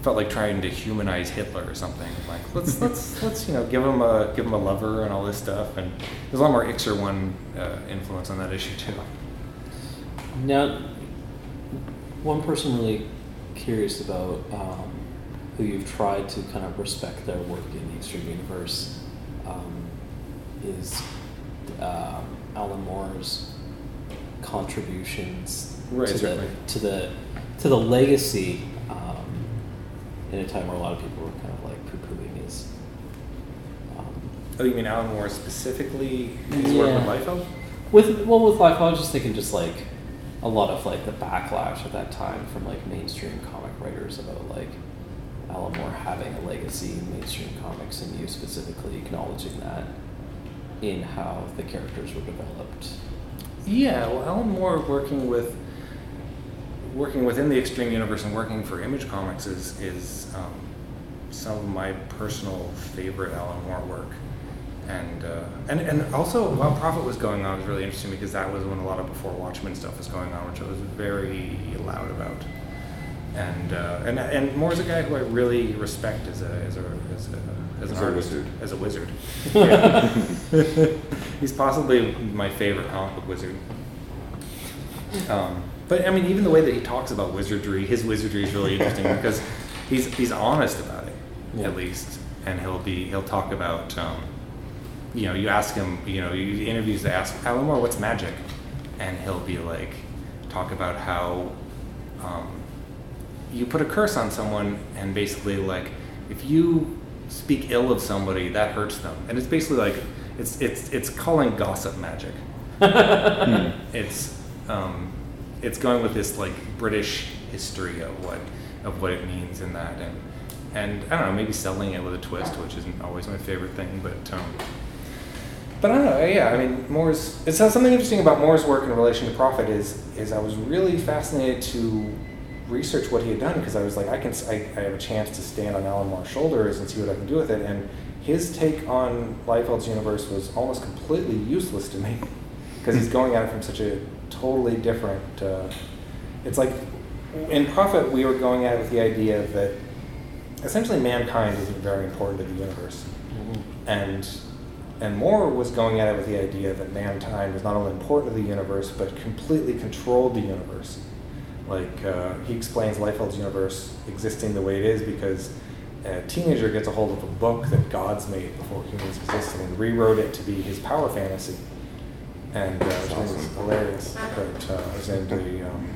felt like trying to humanize Hitler or something. Like let's let's let's you know give him a give him a lover and all this stuff, and there's a lot more Ixer one uh, influence on that issue too. Now, one person really curious about um, who you've tried to kind of respect their work in the Extreme Universe um, is um, Alan Moore's contributions Right, to the to the to the legacy um, in a time where a lot of people were kind of like poo-pooing his. Um, Oh, you mean Alan Moore specifically his work with Yeah. With well, with life, I was just thinking just like a lot of like the backlash at that time from like mainstream comic writers about like Alan Moore having a legacy in mainstream comics, and you specifically acknowledging that in how the characters were developed. Yeah, well, Alan Moore working with working within the Extreme Universe and working for Image Comics is is um, some of my personal favorite Alan Moore work. And, uh, and and also while Prophet was going on it was really interesting because that was when a lot of before Watchmen stuff was going on, which I was very loud about. And uh, and and Moore's a guy who I really respect as a as a as a as an As a artist, wizard. as a wizard. Yeah. He's possibly my favorite comic book wizard. Um, but I mean, even the way that he talks about wizardry, his wizardry is really interesting because he's he's honest about it, at least, and he'll be he'll talk about, um, you know, you ask him, you know, you interviews to ask Alan Moore what's magic, and he'll be like, talk about how um, you put a curse on someone, and basically like if you speak ill of somebody, that hurts them, and it's basically like it's it's it's calling gossip magic. It's um, it's going with this like British history of what of what it means in that, and and I don't know, maybe selling it with a twist, which isn't always my favorite thing, but um, but I don't know. Yeah, I mean, Moore's. It's something interesting about Moore's work in relation to profit is is I was really fascinated to research what he had done because I was like, I can I, I have a chance to stand on Alan Moore's shoulders and see what I can do with it, and his take on Liefeld's universe was almost completely useless to me because he's going at it from such a totally different. Uh, it's like in Prophet, we were going at it with the idea that essentially mankind isn't very important to the universe, and and Moore was going at it with the idea that mankind was not only important to the universe but completely controlled the universe. Like uh, he explains Liefeld's universe existing the way it is because a teenager gets a hold of a book that God's made before humans existed and rewrote it to be his power fantasy, and uh, which was awesome. hilarious. But uh, it was in the um,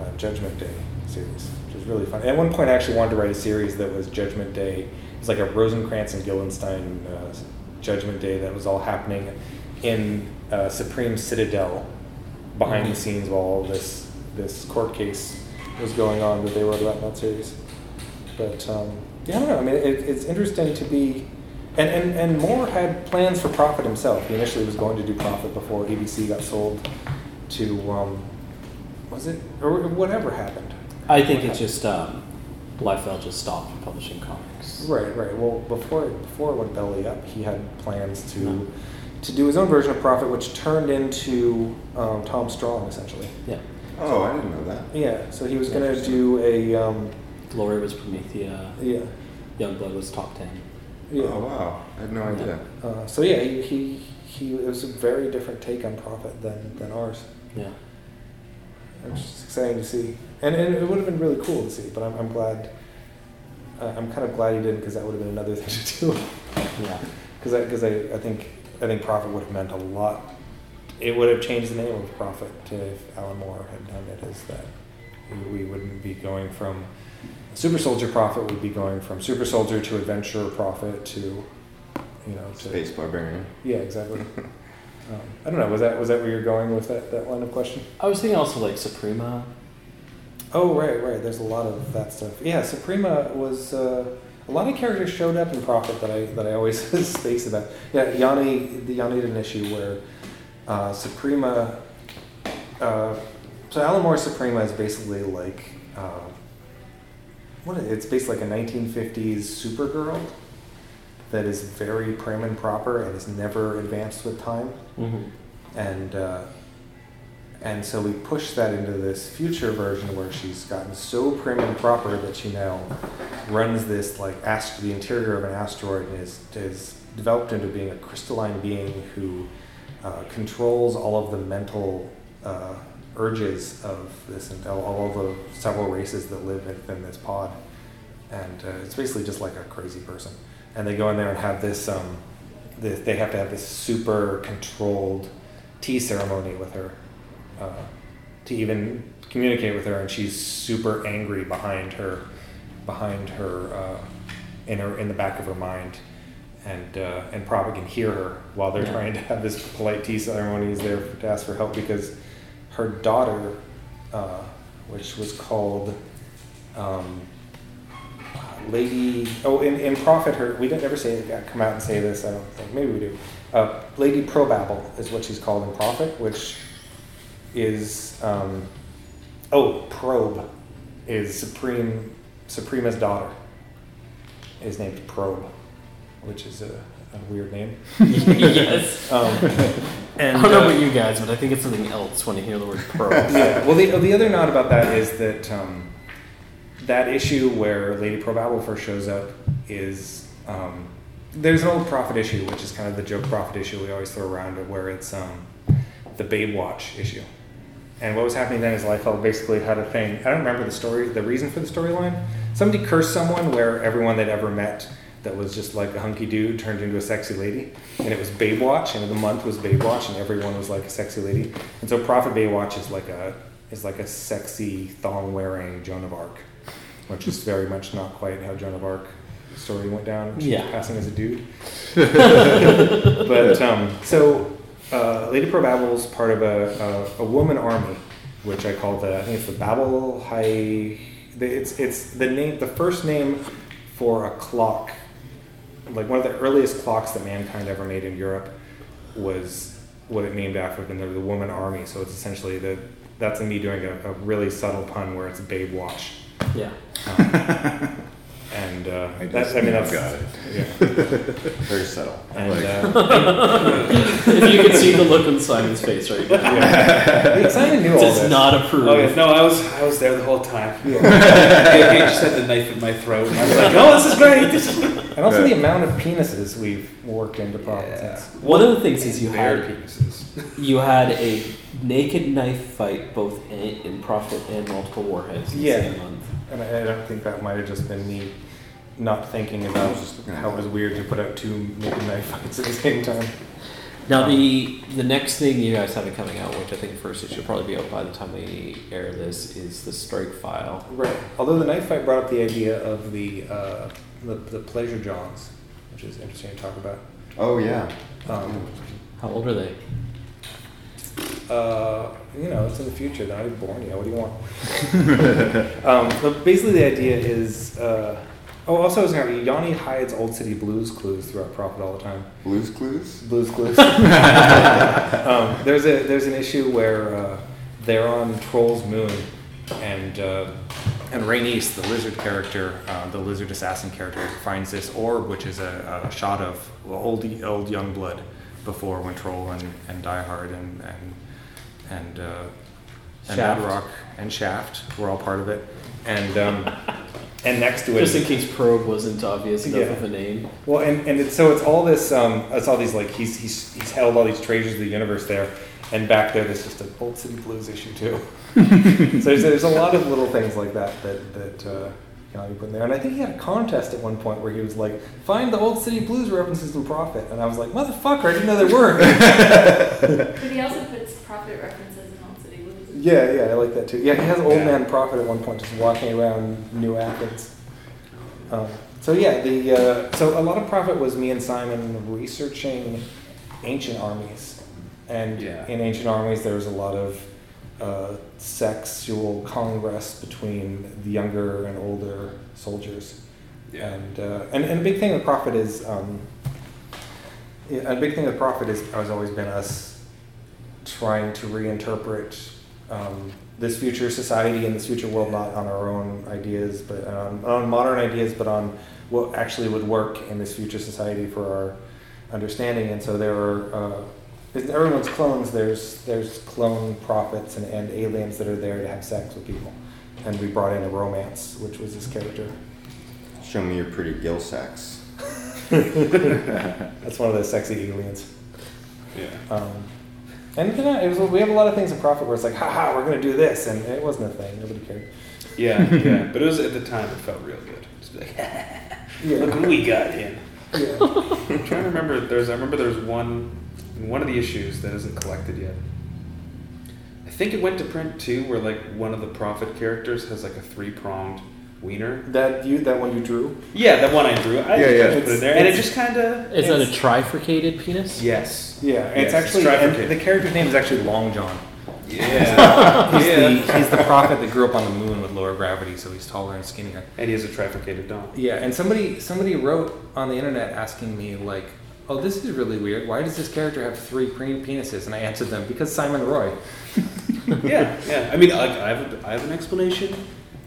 uh, Judgment Day series, which was really fun. At one point, I actually wanted to write a series that was Judgment Day. It was like a Rosencrantz and Guildenstern uh, Judgment Day that was all happening in uh, Supreme Citadel, behind the scenes while all this this court case was going on that they wrote about in that series. But um, yeah, I don't know. I mean, it, it's interesting to be. And, and, and Moore had plans for Prophet himself. He initially was going to do Prophet before ABC got sold to, um, was it? Or whatever happened. I think it's just um, Liefeld just stopped publishing comics. Right, right. Well, before before it went belly up, he had plans to to do his own version of Prophet, which turned into um, Tom Strong, essentially. Yeah. Oh, I didn't know that. Yeah. So he was going to do a. Um, Glory was Promethea. Yeah. Youngblood was top ten. Yeah. Oh wow, I had no idea. Uh, so yeah, he, he he it was a very different take on Prophet than than ours. Yeah. It's just exciting to see, and and it would have been really cool to see. But I'm I'm glad. Uh, I'm kind of glad he didn't because that would have been another thing to do. Yeah. Because I because I, I think I think Prophet would have meant a lot. It would have changed the name of Prophet to if Alan Moore had done it. Is that we, we wouldn't be going from Super Soldier Prophet would be going from Super Soldier to Adventurer Prophet to you know to, Space Barbarian. Yeah, exactly. um, I don't know. Was that was that where you're going with that, that line of question? I was thinking also like Suprema. Oh right, right. There's a lot of that stuff. Yeah, Suprema was uh, a lot of characters showed up in Prophet that I that I always space about. Yeah, Yanni the Yanni did an issue where uh, Suprema. Uh, so Alan Moore Suprema is basically like uh, what it's basically like a 1950s Supergirl that is very prim and proper and is never advanced with time Mhm. and uh, and so we push that into this future version where she's gotten so prim and proper that she now runs this like ast- the interior of an asteroid and is is developed into being a crystalline being who uh, controls all of the mental uh, urges of this and all, of the several races that live within this pod. And uh, it's basically just like a crazy person. And they go in there and have this um, this, they have to have this super controlled tea ceremony with her uh, to even communicate with her, and she's super angry behind her, behind her, uh, in her in the back of her mind, and uh, and Prophet can hear her while they're Yeah. trying to have this polite tea ceremony. Is there to ask for help because her daughter, uh, which was called. Um, Lady, oh, in, in Prophet, her we didn't ever say come out and say this. I don't think maybe we do. Uh, Lady Probabble is what she's called in Prophet, which is um, oh Probe is Supreme Suprema's daughter. Is named Probe, which is a, a weird name. yes. Um, and I don't know uh, about you guys, but I think it's something else when you hear the word pro. yeah. Well, the, the other nod about that is that um, that issue where Lady Probabble first shows up is um, there's an old Prophet issue, which is kind of the joke Prophet issue we always throw around, where it's um, the Babe Watch issue. And what was happening then is Liefeld basically had a thing. I don't remember the story, the reason for the storyline. Somebody cursed someone where everyone they'd ever met that was just like a hunky dude turned into a sexy lady, and it was Babe Watch, and the month was Babe Watch, and everyone was like a sexy lady. And so Prophet Babe Watch is like a is like a sexy thong wearing Joan of Arc, which is very much not quite how Joan of Arc story went down. She was Yeah. passing as a dude. but um, so uh, Lady Probabble's part of a, a, a woman army, which I call the I think it's the Babel High. It's it's the name the first name for a clock, like one of the earliest clocks that mankind ever made in Europe, was what it named after, and they're the woman army. So it's essentially the that's me doing a, a really subtle pun where it's Babe Watch. Yeah. Um, and uh, I that's I mean that's got it. Yeah. Very subtle. And, Like- uh, if you could see the look on Simon's face right now. Yeah. Simon knew all Does this. not approve. Oh yeah, no, I was I was there the whole time. Yeah. he just had the knife in my throat. And I was like, "Oh, this is great." And also the amount of penises we've worked into Prophet since. One of the things is you Bare had penises. you had a naked knife fight both in, in Prophet and multiple warheads in Yeah. the same month. And I, I don't think that might have just been me not thinking about how it was weird to put out two naked knife fights at the same time. Now the the next thing you guys have it coming out, which I think first it should probably be out by the time we air this, is the strike file. Right. Although the knife fight brought up the idea of the uh, the, the pleasure johns, which is interesting to talk about. Oh yeah. Um, How old are they? Uh, you know, it's in the future. They're not even born yet. What do you want? um, but basically, the idea is. Uh, oh, also, I was going to Yanni hides Old City Blues clues throughout Prophet all the time. Blues Clues. Blues clues. um, there's a there's an issue where uh, they're on Troll's moon, and uh, and Rhaenys, the lizard character, uh, the lizard assassin character, finds this orb, which is a, a shot of old old young blood before when Troll and, and Die Hard and and and uh, and Shaft. Badrock and Shaft were all part of it, and um, and next to it, Just in case probe wasn't obvious enough Yeah. of a name. Well, and, and it's, so it's all this. Um, it's all these like he's he's he's held all these treasures of the universe there, and back there there's just an old City Blues issue too. so there's, there's a lot of little things like that that that uh, can be put in there. And I think he had a contest at one point where he was like, "Find the old City Blues references in Prophet," and I was like, "Motherfucker, I didn't know there were." But he also puts Prophet references in Old City Blues. Yeah, yeah, I like that too. Yeah, he has old Yeah. man Prophet at one point just walking around New Athens. Um, so yeah, the uh, so a lot of Prophet was me and Simon researching ancient armies, and Yeah. in ancient armies there was a lot of uh, sexual congress between the younger and older soldiers, Yeah. and, uh, and and a big thing with Prophet is um, yeah, a big thing with Prophet is has always been us trying to reinterpret um, this future society and this future world not on our own ideas, but on, on modern ideas, but on what actually would work in this future society for our understanding. And so there are, uh, in everyone's clones, there's there's clone prophets and, and aliens that are there to have sex with people. And we brought in a romance, which was this character. Show me your pretty gill sex. That's one of those sexy aliens. Yeah. Um, and you know, it was, we have a lot of things in Prophet where it's like, haha, we're going to do this. And it wasn't a thing. Nobody cared. Yeah, yeah. But it was at the time it felt real good. Just like, Yeah. look what we got in. Yeah. I'm trying to remember. There's I remember there's one one of the issues that isn't collected yet. I think it went to print too, where like one of the prophet characters has like a three pronged wiener. That you that one you drew? Yeah, that one I drew. I Yeah, yeah. put it there, and it just kind of Is that a trifurcated penis? Yes. Yeah, Yes, it's actually it's and the character's name is actually Long John. Yeah. he's, Yeah. The, he's the prophet that grew up on the moon with lower gravity, so he's taller and skinnier. And he has a trifurcated dome. Yeah, and somebody somebody wrote on the internet asking me like, "Oh, this is really weird. Why does this character have three pre- penises?" And I answered them because Simon Roy. yeah, yeah. I mean, like, I have a, I have an explanation,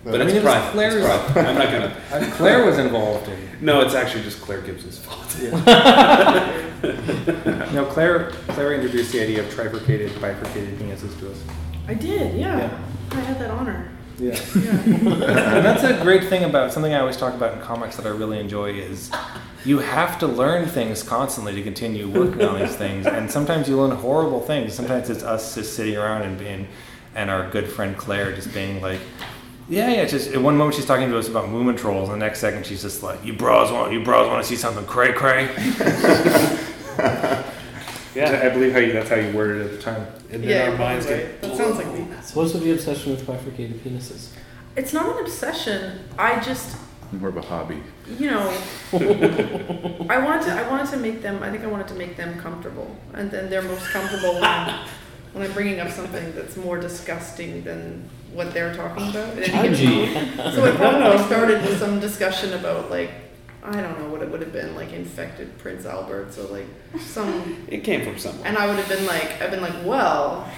but I it's mean, it was private. Claire's- It's private. I'm not gonna. Claire was involved in. No, it's actually just Claire Gibson's fault. no, Claire Claire introduced the idea of trifurcated, bifurcated penises to us. I did, yeah. Yeah. I had that honor. Yeah. and that's a great thing about something I always talk about in comics that I really enjoy is you have to learn things constantly to continue working on these things. And sometimes you learn horrible things. Sometimes it's us just sitting around and being, and our good friend Claire just being like, yeah, yeah. Just at one moment she's talking to us about Moomin trolls, and the next second she's just like, "You bros want you bros want to see something cray cray." yeah, I believe how you, that's how you worded it at the time. And Yeah, right. That sounds like me. So what's with the obsession with bifurcated penises? It's not an obsession. I just, More of a hobby. you know, I wanted to. I wanted to make them. I think I wanted to make them comfortable, and then they're most comfortable when I'm, when I'm bringing up something that's more disgusting than what they're talking about. at any given Judgy. So it probably started with some discussion about like. I don't know what it would have been like infected Prince Albert, so like some It came from somewhere. And I would have been like, I've been like, well,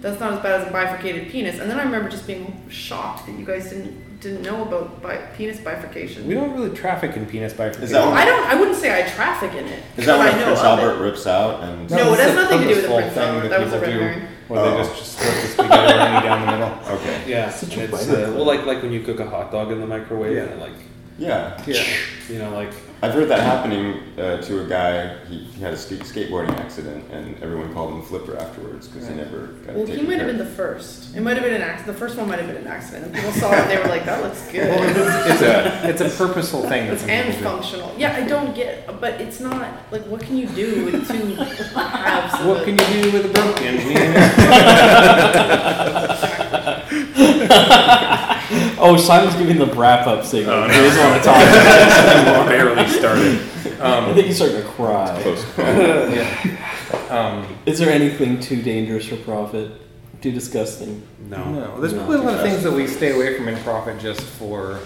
that's not as bad as a bifurcated penis. And then I remember just being shocked that you guys didn't didn't know about bi- penis bifurcation. We don't really traffic in penis bifurcation. Is that I don't. I wouldn't say I traffic in it. Is that but when I know Prince of Albert rips out and No, it has nothing to do with the Prince Albert. that That was a red do, herring. Where Oh. they just, just split the spaghetti ring down the middle. Okay. Yeah, Such a it's weird uh, well, like like when you cook a hot dog in the microwave, Yeah. and it, like Yeah. yeah, you know, like I've heard that happening uh, to a guy. He, he had a sk- skateboarding accident, and everyone called him Flipper afterwards because he never got Well, it he taken might have care been of. the first. It might have been an accident. The first one might have been an accident. And people saw it and they were like, that looks good. It's a it's a purposeful thing. That's and functional. Yeah, I don't get, but it's not like what can you do with two halves? of What can you do with a broken oh, Simon's giving the wrap up signal. Oh, no. He doesn't want to talk about this. Barely started. Um, I think he's starting to cry. Close. yeah. Um, Is there anything too dangerous for Prophet? Too disgusting? no, No, there's probably a lot of things that we stay away from in Prophet just for.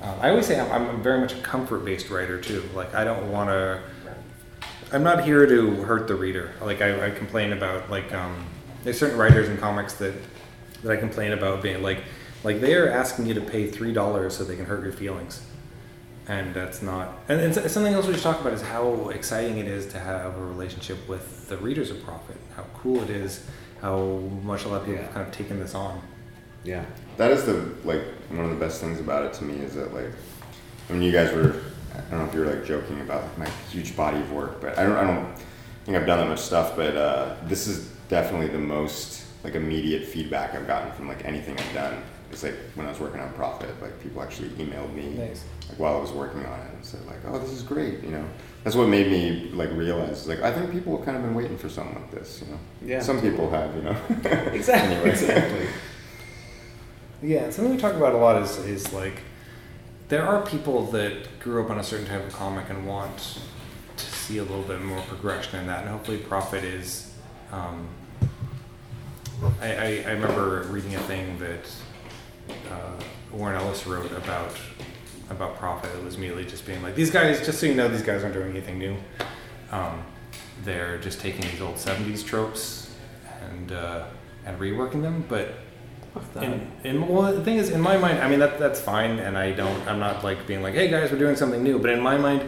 Um, I always say I'm, I'm very much a comfort-based writer too. Like I don't want to. I'm not here to hurt the reader. Like I, I complain about like um, there's certain writers in comics that that I complain about being like like they are asking you to pay three dollars so they can hurt your feelings, and that's not. And it's, something else we should talk about is how exciting it is to have a relationship with the readers of Prophet. How cool it is. How much a lot of people have kind of taken this on. Yeah. That is the like one of the best things about it to me is that like I mean you guys were I don't know if you were like joking about my huge body of work, but I don't I don't think I've done that much stuff, but uh, this is definitely the most like immediate feedback I've gotten from like anything I've done. It's like when I was working on Prophet, like people actually emailed me Nice. like while I was working on it and said like, "Oh, this is great," you know. That's what made me like realize like I think people have kind of been waiting for something like this, you know. Yeah. Some people have, you know. Exactly. Anyway. Exactly. Yeah, something we talk about a lot is is like there are people that grew up on a certain type of comic and want to see a little bit more progression in that, and hopefully, Prophet is. Um, I, I, I remember reading a thing that uh, Warren Ellis wrote about about Prophet. It was immediately just being like, these guys, just so you know, these guys aren't doing anything new. Um, they're just taking these old '70s tropes and uh, and reworking them, but in, in, well, the thing is, in my mind, I mean that that's fine, and I don't. I'm not like being like, "Hey guys, we're doing something new." But in my mind,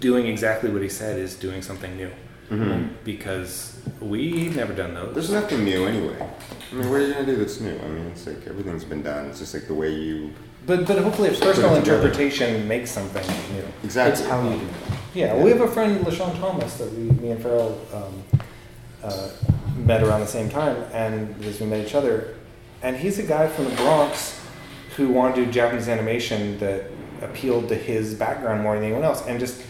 doing exactly what he said is doing something new, Mhm. because we've never done those. There's nothing new anyway. I mean, what are you gonna do that's new? I mean, it's like everything's been done. It's just like the way you. But but hopefully, a Just put it personal interpretation makes something new. Exactly. It's how you do it. Yeah, we have a friend, LaShawn Thomas, that we, me and Farel um, uh, met around the same time, and as we met each other, and he's a guy from the Bronx who wanted to do Japanese animation that appealed to his background more than anyone else, and just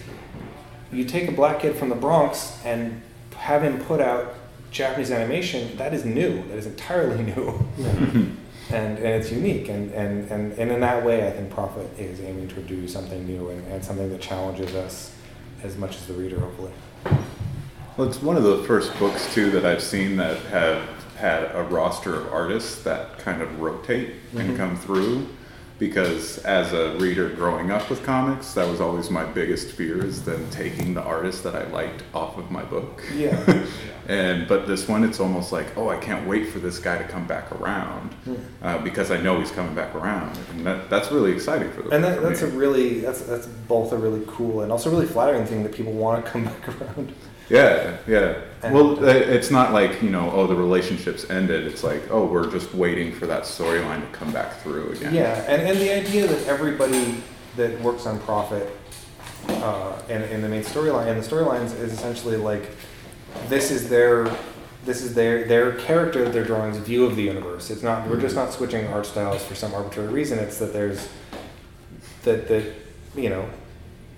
you take a black kid from the Bronx and have him put out Japanese animation, that is new. That is entirely new. and, and it's unique. And, and, and, and in that way, I think Prophet is aiming to do something new and, and something that challenges us as much as the reader, hopefully. Well, it's one of the first books too that I've seen that have had a roster of artists that kind of rotate and Mhm. come through. Because as a reader growing up with comics, that was always my biggest fear is then taking the artist that I liked off of my book. Yeah. and but this one, it's almost like, oh, I can't wait for this guy to come back around Hmm. uh, because I know he's coming back around, and that, that's really exciting for the And that, for that's me. a really that's that's both a really cool and also really flattering thing that people want to come back around. Yeah, yeah. And- well, it's not like you know, oh, the relationship's ended. It's like, oh, we're just waiting for that storyline to come back through again. Yeah, and, and the idea that everybody that works on Prophet uh, in, in the main storyline and the storylines is essentially like this is their this is their their character they're drawing's view of the universe. It's not we're just not switching art styles for some arbitrary reason. It's that there's that that you know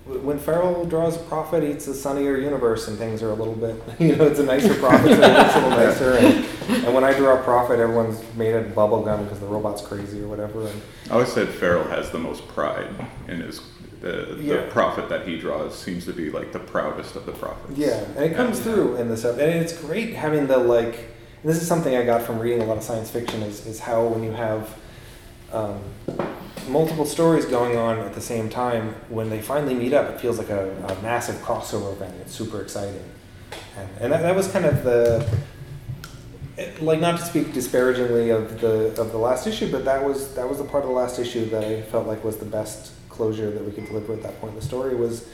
when Farel draws a prophet, it's a sunnier universe and things are a little bit, you know, it's a nicer prophet, so it looks a little nicer. And, and when I draw a prophet, everyone's made of bubble gum because the robot's crazy or whatever. And I always said Farel has the most pride in his the, the Yeah. prophet that he draws seems to be like the proudest of the prophets. Yeah, and it comes through in this, and it's great having the like. This is something I got from reading a lot of science fiction is is how when you have um, multiple stories going on at the same time, when they finally meet up, it feels like a, a massive crossover event. It's super exciting, and, and that, that was kind of the. it- like not to speak disparagingly of the of the last issue, but that was that was the part of the last issue that I felt like was the best closure that we could deliver at that point in the story was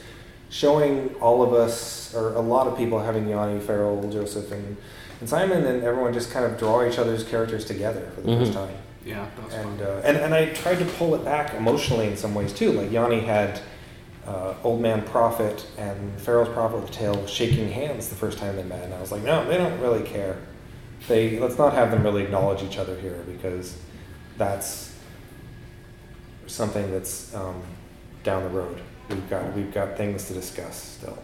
showing all of us or a lot of people having Yanni, Farel, Joseph, and, and Simon, and everyone just kind of draw each other's characters together for the first Mhm. time. Yeah, and, uh, and and I tried to pull it back emotionally in some ways too. Like Yanni had uh, Old Man Prophet and Farel's Prophet with the tail shaking hands the first time they met, and I was like, no, they don't really care. They let's not have them really acknowledge each other here because that's something that's um, down the road. We've got we've got things to discuss still.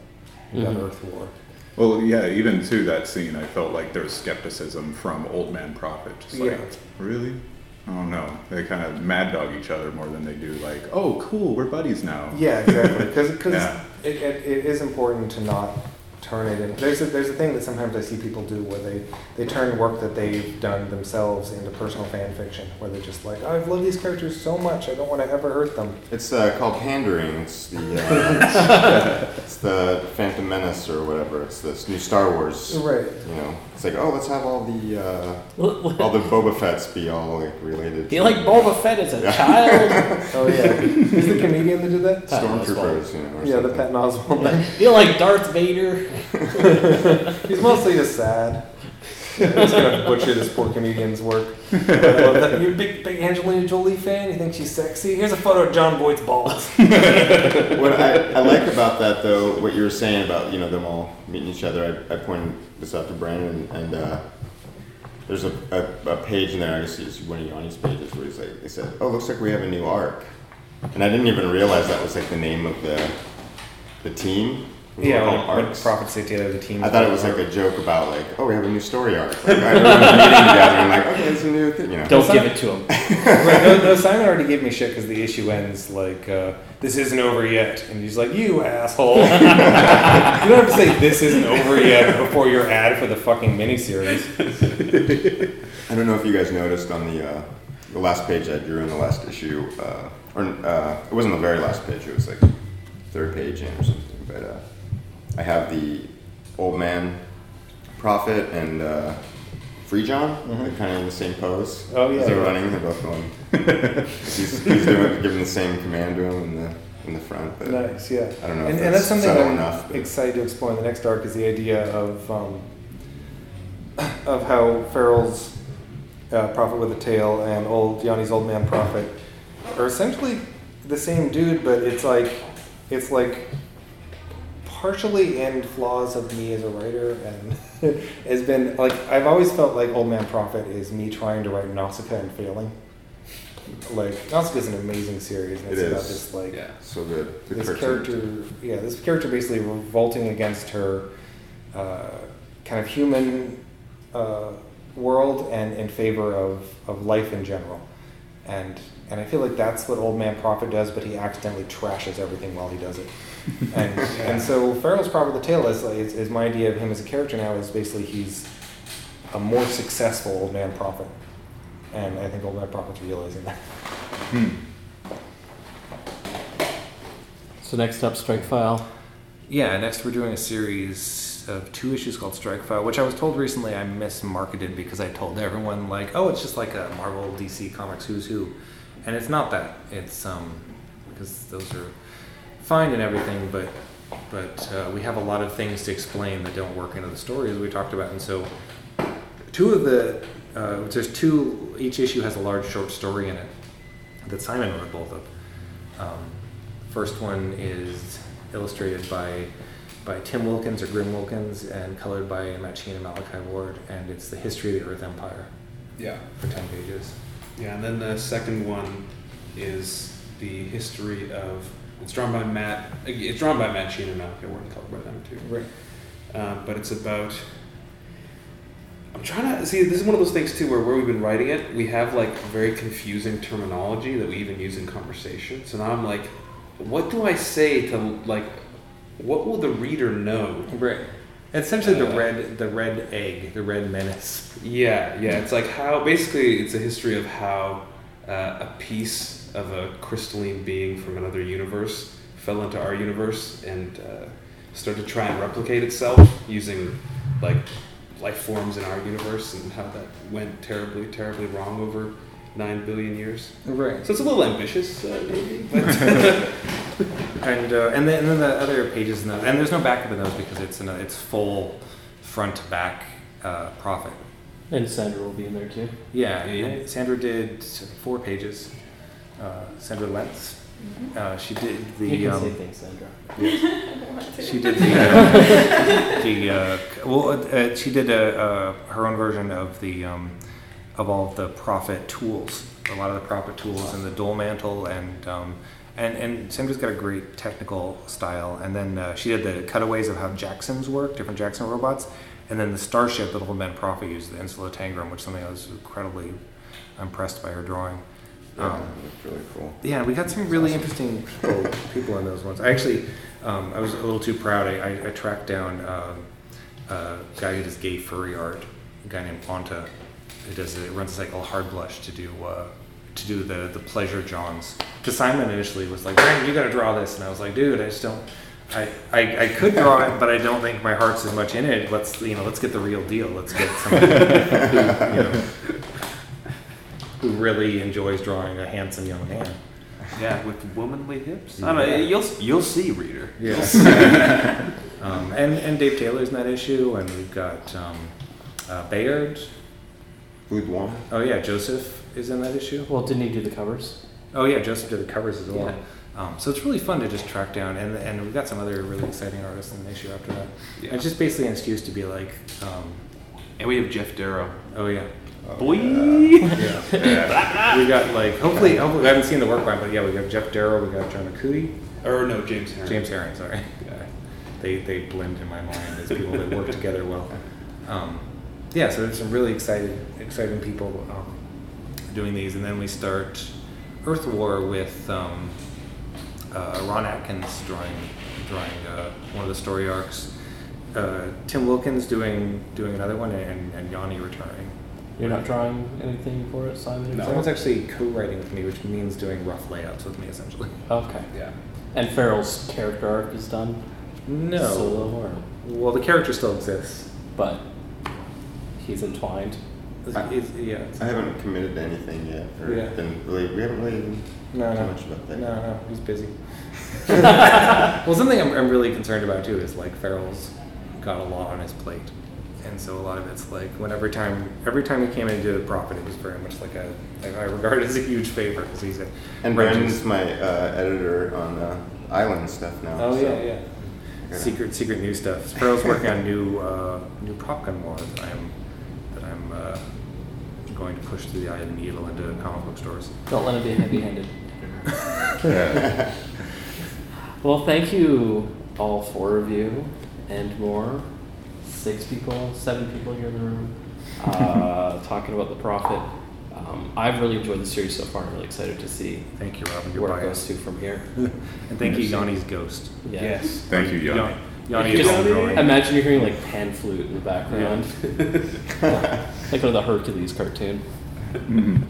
We've got Mhm. Earth War. Well, yeah, even to that scene, I felt like there was skepticism from Old Man Prophet. Just like, Yeah. really? Oh no, they kind of mad dog each other more than they do like, oh, cool, we're buddies now. Yeah, exactly. Because Yeah. it, it, it is important to not turn it in. There's a, there's a thing that sometimes I see people do where they, they turn work that they've done themselves into personal fan fiction, where they're just like, I've loved these characters so much, I don't want to ever hurt them. It's uh, called pandering. It's the uh, it's, it's the Phantom Menace or whatever. It's this new Star Wars. Right. You know, it's like oh, let's have all the uh, all the Boba Fett's be all like related. You like Boba Fett as a child? oh yeah, who's the comedian that did that? Stormtroopers, you know. Or Yeah, the something. Patton Oswalt. You like Darth Vader? He's mostly just sad. Just gonna butcher this poor comedian's work. You're a big, big Angelina Jolie fan. You think she's sexy? Here's a photo of Jon Voight's balls. what I, I like about that, though, what you were saying about you know them all meeting each other. I, I pointed this out to Brandon, and uh, there's a, a, a page in there. I guess it's one of Yanni's pages where he's like, they said, "Oh, looks like we have a new arc," and I didn't even realize that was like the name of the the team. We Yeah, when arcs. Prophet together the team. I thought it was like a joke about like, oh, we have a new story arc. Like, meeting together and like, okay, it's a new thing. You know. Don't give it to him. right, no, no, Simon already gave me shit because the issue ends like, uh, "This isn't over yet," and he's like, "You asshole!" you don't have to say "This isn't over yet" before your ad for the fucking miniseries. I don't know if you guys noticed on the uh, the last page I drew in the last issue, uh, or uh, it wasn't the very last page. It was like third page in or something. But uh, I have the old man prophet and uh, Free John, they're kind of in the same pose. Mm-hmm. Oh, yeah, As they're yeah. running, they're both going. he's, he's doing, giving the same command to him in the in the front. But Nice, yeah. I don't know. And, if and that's something I'm enough. excited to explore in the next arc is the idea of um, of how Farel's uh, prophet with a tail and old Yanni's old man prophet are essentially the same dude, but it's like it's like partially in flaws of me as a writer and has been like I've always felt like Old Man Prophet is me trying to write Nausicaa and failing. Like Nausicaa is an amazing series and It it's about is. this like Yeah, so good. The this cartoon. character yeah, this character basically revolting against her uh, kind of human uh, world and in favor of, of life in general. And and I feel like that's what Old Man Prophet does, but he accidentally trashes everything while he does it. And and so Farel's Prophet the Tale is, is is my idea of him as a character now is basically he's a more successful Old Man Prophet. And I think Old Man Prophet's realizing that. Hmm. So next up, Strike File. Yeah, next we're doing a series of two issues called Strike File, which I was told recently I mismarketed because I told everyone like, oh, it's just like a Marvel, DC Comics Who's Who, and it's not that. It's um because those are fine and everything, but but uh, we have a lot of things to explain that don't work into the story as we talked about, and so two of the uh, there's two each issue has a large short story in it that Simon wrote both of. Um, first one is illustrated by by Tim Wilkins or Grim Wilkins and colored by Matt Sheean and Malachi Ward, and it's the history of the Earth Empire. Yeah. For ten pages. Yeah, and then the second one is the history of. It's drawn by Matt. It's drawn by Matt Sheean and Malachi Ward and colored by them too. Right. Um, but it's about. I'm trying to see. This is one of those things too, where where we've been writing it, we have like very confusing terminology that we even use in conversation. So now I'm like, what do I say to like, what will the reader know? Right. Essentially, the Uh, red the red egg, the red menace. Yeah, yeah. It's like how basically it's a history of how uh, a piece of a crystalline being from another universe fell into our universe and uh, started to try and replicate itself using like life forms in our universe and how that went terribly, terribly wrong over nine billion years. Right. So it's a little ambitious, uh, maybe, but and uh, and then and then the other pages in the, and there's no backup in those because it's in a, it's full front to back uh, Prophet. And Sandra will be in there too. Yeah, yeah. Sandra did four pages. Uh, Sandra Lanz. Uh, she did the. You can um, say things, Sandra. yes. She did the. Uh, the uh, well, uh, she did a, uh, her own version of the um, of all the Prophet tools. A lot of the Prophet tools and the dual mantle and. Um, and, and Sandra's got a great technical style. And then uh, she did the cutaways of how Jacksons work, different Jackson robots. And then the starship that Old Man Prophet used, the Insula Tangram, which is something I was incredibly impressed by her drawing. Yeah, that's really cool. Yeah, we got some really interesting people, people in those ones. I actually, um, I was a little too proud. I, I, I tracked down um, a guy who does gay furry art, a guy named Ponta, who does it, runs a site called Hard Blush to do uh, to do the the pleasure Johns. Because Simon initially was like, "Brandon, you got to draw this," and I was like, "Dude, I just don't." I, I, I could draw it, but I don't think my heart's as much in it. Let's you know, let's get the real deal. Let's get somebody who, you know, who really enjoys drawing a handsome young man. yeah, with womanly hips. I don't know. You'll you'll see, reader. Yes. um, and and Dave Taylor's in that issue, and we've got um, uh, Bayard. Baudoin. Oh yeah, Joseph is in that issue. Well, didn't he do the covers? Oh yeah, Joseph did the covers as well. Yeah. Um, so it's really fun to just track down, and and we've got some other really exciting artists in the issue after that. And It's just basically an excuse to be like, um, and we have Geof Darrow. Oh yeah, Boy. yeah. we got like hopefully, hopefully I haven't seen the work by him, but yeah, we got Geof Darrow, we got John Arcudi, or no James Harren. James Harren, sorry. They they blend in my mind as people that work together well. Um, yeah, so there's some really excited exciting people um, doing these, and then we start Earth War with um, uh, Ron Ackins drawing drawing uh, one of the story arcs. Uh, Tim Wilkins doing doing another one, and, and Yanni returning. You're not drawing anything for it, Simon? No, someone's actually co-writing with me, which means doing rough layouts with me, essentially. Okay. Yeah. And Farel's character arc is done. No. Solo or Well, the character still exists, but he's entwined. I, It's- yeah. I haven't committed to anything yet. Or Yeah. been really, we haven't really No, talked no. much about that. No, no, he's busy. well, something I'm, I'm really concerned about too is like Farel's got a lot on his plate, and so a lot of it's like when every time every time he came in and did a Prophet, it was very much like a like I regard it as a huge favor because he's a And Brandon's- Brandon's my uh, editor on uh, Island stuff now. Oh so- yeah, yeah. Secret, secret new stuff. Sparrow's working on new, uh, new prop gun war I'm, that I'm uh, going to push through the eye of the needle into comic book stores. Don't let him be heavy-handed. well, thank you, all four of you, and more. Six people, seven people here in the room, uh, talking about the Prophet. Um, I've really enjoyed the series so far. I'm really excited to see. Thank you, Robin. You're Where it biased. goes to from here. And thank you, Yanni's ghost. Yeah. Yes. Thank you, Yanni. Yanni Just is all imagine you're hearing like pan flute in the background, like one of the Hercules cartoon. Mhm.